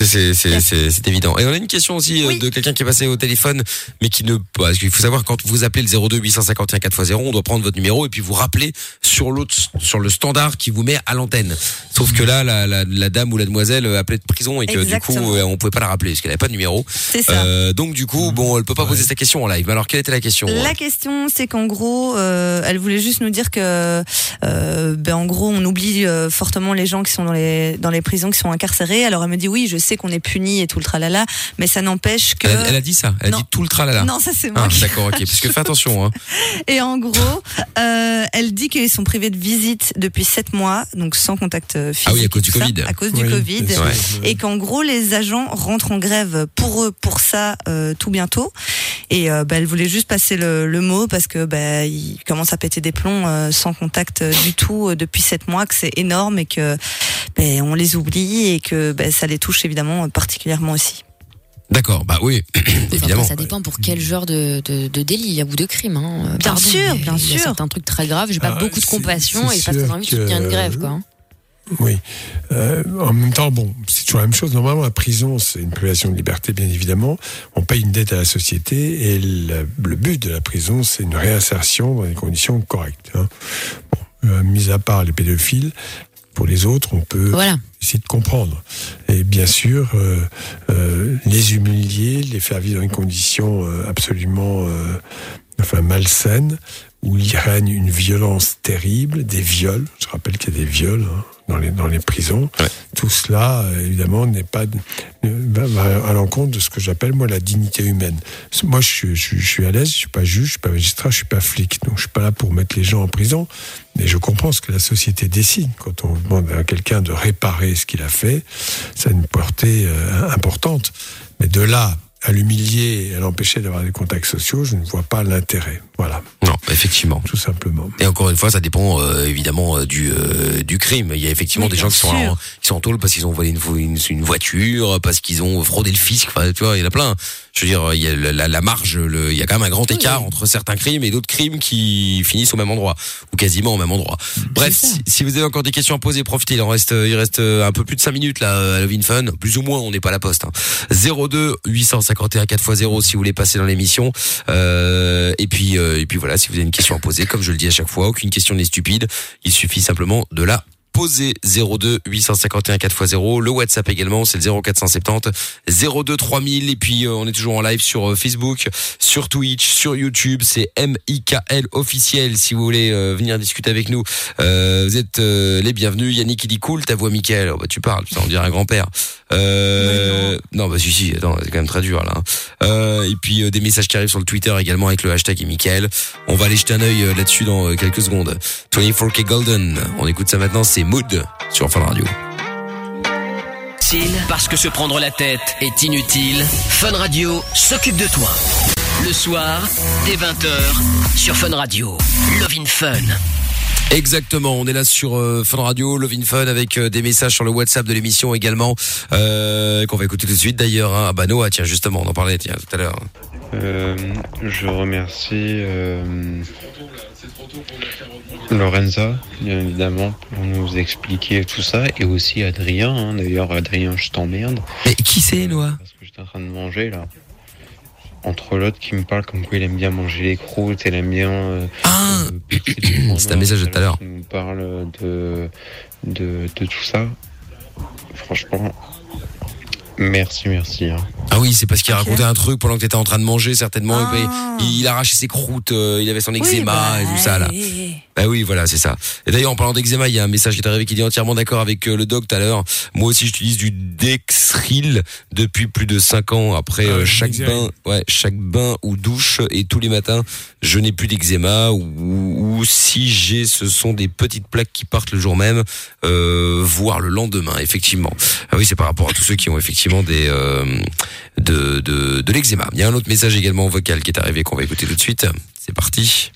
C'est- C'est c'est- c'est- c'est évident. Et on a une question aussi euh, de quelqu'un qui est passé au téléphone, mais qui ne. Parce qu'il faut savoir quand vous appelez le 02 851 4x0, on doit prendre votre numéro et puis vous rappeler sur l'autre, sur le standard qui vous met à l'antenne. Sauf que là, la, la, la dame ou la demoiselle euh, appelait de prison et que
Exactement.
du coup, euh, on pouvait pas la rappeler parce qu'elle avait pas de numéro.
C'est ça.
Euh, donc du coup, bon, elle peut pas poser sa question en live. Mais alors, quelle était la question
La question, c'est qu'en gros, euh, elle voulait juste nous dire que, euh, ben en gros, on oublie euh, fortement les gens qui sont dans les dans les prisons, qui sont incarcérés. Alors elle me dit oui, je sais qu'on est puni et tout le tralala, mais ça n'empêche que.
elle, a- elle a dit ça. Elle
Non.
a dit tout le tralala.
Non, ça, c'est moi
Ah, D'accord, ok. Parce que fais attention. Hein.
Et en gros, euh, elle dit qu'ils sont privés de visite depuis sept mois, donc sans contact euh, physique.
Ah oui, à cause du
ça,
Covid.
À cause du Covid. Et qu'en gros, les agents rentrent en grève pour eux, pour ça, euh, tout bientôt. Et euh, bah, elle voulait juste passer le, le mot parce que bah, ils commencent à péter des plombs euh, sans contact euh, du tout euh, depuis sept mois, que c'est énorme et que bah, on les oublie et que bah, ça les touche évidemment euh, particulièrement aussi.
D'accord, bah oui,
Enfin,
évidemment.
ça dépend pour quel genre de, de, de délit ou de crime. Hein.
Bien sûr, bien
Il y a
sûr.
certains trucs très graves. J'ai pas
Ah,
beaucoup de
c'est-
compassion
c'est
et pas très envie de soutenir une
que-
grève, quoi. hein.
Oui. Euh, en même temps, bon, c'est toujours la même chose. Normalement, la prison, c'est une privation de liberté, bien évidemment. On paye une dette à la société et le, le but de la prison, c'est une réinsertion dans des conditions correctes. hein. Bon, euh, mis à part les pédophiles, pour les autres, on peut essayer de comprendre. Et bien sûr, euh, euh, les humilier, les faire vivre dans des conditions euh, absolument enfin, malsaines, où il règne une violence terrible, des viols. Je rappelle qu'il y a des viols hein, dans, les, dans les prisons. Tout cela, euh, évidemment, n'est pas à l'encontre de ce que j'appelle moi la dignité humaine. Moi, je, suis- je, je suis à l'aise, je suis pas juge, je suis pas magistrat, je suis pas flic, donc je suis pas là pour mettre les gens en prison. Mais je comprends ce que la société décide quand on demande à quelqu'un de réparer ce qu'il a fait. Ça a une portée euh, importante. Mais de là à l'humilier et à l'empêcher d'avoir des contacts sociaux, je ne vois pas l'intérêt. Voilà.
Non, effectivement.
Tout simplement.
Et encore une fois, ça dépend euh, évidemment euh, du euh, du crime. Il y a effectivement des gens qui sont en, qui sont en tôle parce qu'ils ont volé une, vo- une, une voiture, parce qu'ils ont fraudé le fisc. Enfin, tu vois, il y en a plein. Je veux dire, il y a la, la- la marge, le, il y a quand même un grand écart entre certains crimes et d'autres crimes qui finissent au même endroit ou quasiment au même endroit. Bref, si, si vous avez encore des questions à poser, profitez. Il en reste, il reste un peu plus de 5 minutes là à Love in Fun. Plus ou moins, on n'est pas à la poste. Hein. 02 851 4x0 si vous voulez passer dans l'émission. Euh, et puis euh, et puis voilà, si vous avez une question à poser, comme je le dis à chaque fois, aucune question n'est stupide. Il suffit simplement de la poser. 02 851 4x0 le WhatsApp également c'est le 0470 02 3000 et puis euh, on est toujours en live sur euh, Facebook sur Twitch sur YouTube. C'est MIKL officiel. Si vous voulez euh, venir discuter avec nous Euh, vous êtes euh, les bienvenus. Yannick il dit cool ta voix Mickaël. Oh, bah, tu parles ça on dirait un grand-père euh, non bah si si attends c'est quand même très dur là hein. Euh, et puis euh, des messages qui arrivent sur le Twitter également avec le hashtag et Mickaël on va aller jeter un œil euh, là-dessus dans euh, quelques secondes 24K Golden on écoute ça maintenant c'est Mood sur Fun Radio
parce que se prendre la tête est inutile, Fun Radio s'occupe de toi. Le soir, dès 20h, sur Fun Radio. Love in Fun.
Exactement, on est là sur euh, Fun Radio, Love in Fun avec euh, des messages sur le WhatsApp de l'émission également euh, qu'on va écouter tout de suite d'ailleurs. Hein. Ah bah Noah, tiens justement, on en parlait tiens tout à l'heure.
Euh, je remercie euh, Lorenza, bien évidemment, pour nous expliquer tout ça, et aussi Adrien. hein. D'ailleurs, Adrien, je t'emmerde.
Mais qui c'est, Noah?
Parce que j'étais en train de manger là. Entre l'autre qui me parle comme quoi il aime bien manger les croûtes, il aime bien. euh,
Ah C'est un message de tout à l'heure.
nous parle de, de, de tout ça. Franchement, merci, merci. hein.
Ah oui, c'est parce qu'il racontait un truc pendant que t'étais en train de manger certainement. il, il arrachait ses croûtes, euh, il avait son eczéma
bah,
et tout ça là. Bah oui, voilà, c'est ça. Et d'ailleurs, en parlant d'eczéma, il y a un message qui est arrivé qui dit entièrement d'accord avec euh, le doc tout à l'heure. Moi aussi, j'utilise du Dexril depuis plus de 5 ans. Après euh, chaque bain, ouais, chaque bain ou douche et tous les matins, je n'ai plus d'eczéma ou, ou si j'ai, ce sont des petites plaques qui partent le jour même, euh, voire le lendemain, effectivement. Ah oui, c'est par rapport à tous ceux qui ont effectivement des euh, de de, de l'eczéma. Il y a un autre message également vocal qui est arrivé qu'on va écouter tout de suite. C'est parti.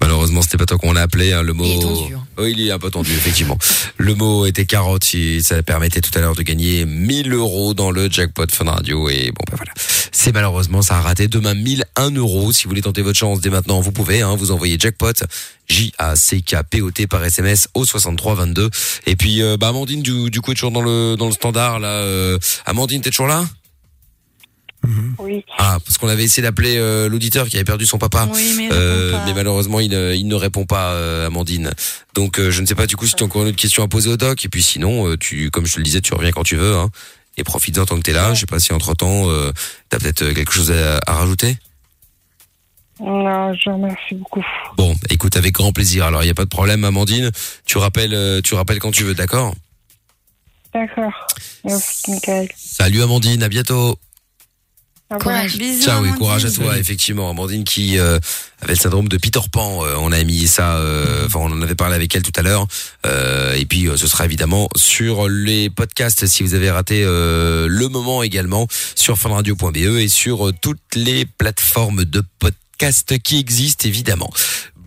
Malheureusement, c'était pas toi qu'on l'a appelé. hein, le mot. Oui, il est un peu tendu, effectivement. Le mot était carotte. Ça permettait tout à l'heure de gagner 1000 euros dans le jackpot Fun Radio. Et bon, ben voilà. C'est malheureusement, ça a raté. Demain, 1001 euros. Si vous voulez tenter votre chance dès maintenant, vous pouvez. Hein, vous envoyez jackpot. J-A-C-K-P-O-T par SMS au 6322. Et puis, euh, bah, Amandine, du, du coup, est toujours dans le, dans le standard, là. Euh, Amandine, t'es toujours là?
Oui.
Ah, parce qu'on avait essayé d'appeler euh, l'auditeur qui avait perdu son papa.
Oui, mais
Euh, mais malheureusement, il, ne- il ne répond pas, euh, Amandine. Donc, euh, je ne sais pas du coup si tu as encore une autre question à poser au doc. Et puis sinon, euh, tu, comme je te le disais, tu reviens quand tu veux. Hein, et profites-en tant que t'es là. Je sais pas si entre temps, euh, t'as peut-être euh, quelque chose à, à rajouter.
Non, je remercie beaucoup.
Bon, écoute, avec grand plaisir. Alors, il y a pas de problème, Amandine. Tu rappelles, euh, tu rappelles quand tu veux, d'accord?
D'accord. Merci, Michael.
Salut, Amandine. À bientôt.
Au revoir.
Ciao et courage à toi, effectivement. Amandine qui euh, avait le syndrome de Peter Pan. euh, on a mis ça, euh, enfin on en avait parlé avec elle tout à l'heure. Euh, et puis euh, ce sera évidemment sur les podcasts si vous avez raté euh, le moment également sur funradio.be et sur euh, toutes les plateformes de podcasts qui existent évidemment.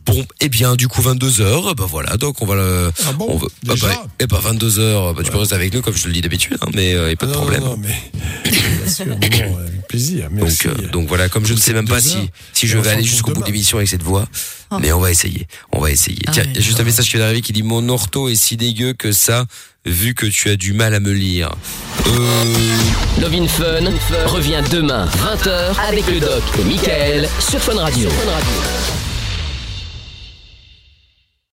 Bon, eh bien, du coup, 22h, bah voilà, donc on va le...
Ah bon
on va, ah
déjà
bah, eh ben 22h, bah, tu peux rester avec nous comme je te le dis d'habitude, hein, mais il y a pas de
Non,
problème.
non, mais bien sûr, avec plaisir. Merci.
Donc, euh, donc voilà, comme je ne sais même pas si,
heures.
si je vais aller jusqu'au bout de l'émission avec cette voix, mais on va essayer, on va essayer. Tiens, il y a juste un message qui est arrivé qui dit mon ortho est si dégueu que ça, vu que tu as du mal à me lire. Euh...
Love Fun revient demain 20h avec le doc et Michael sur Fun Radio.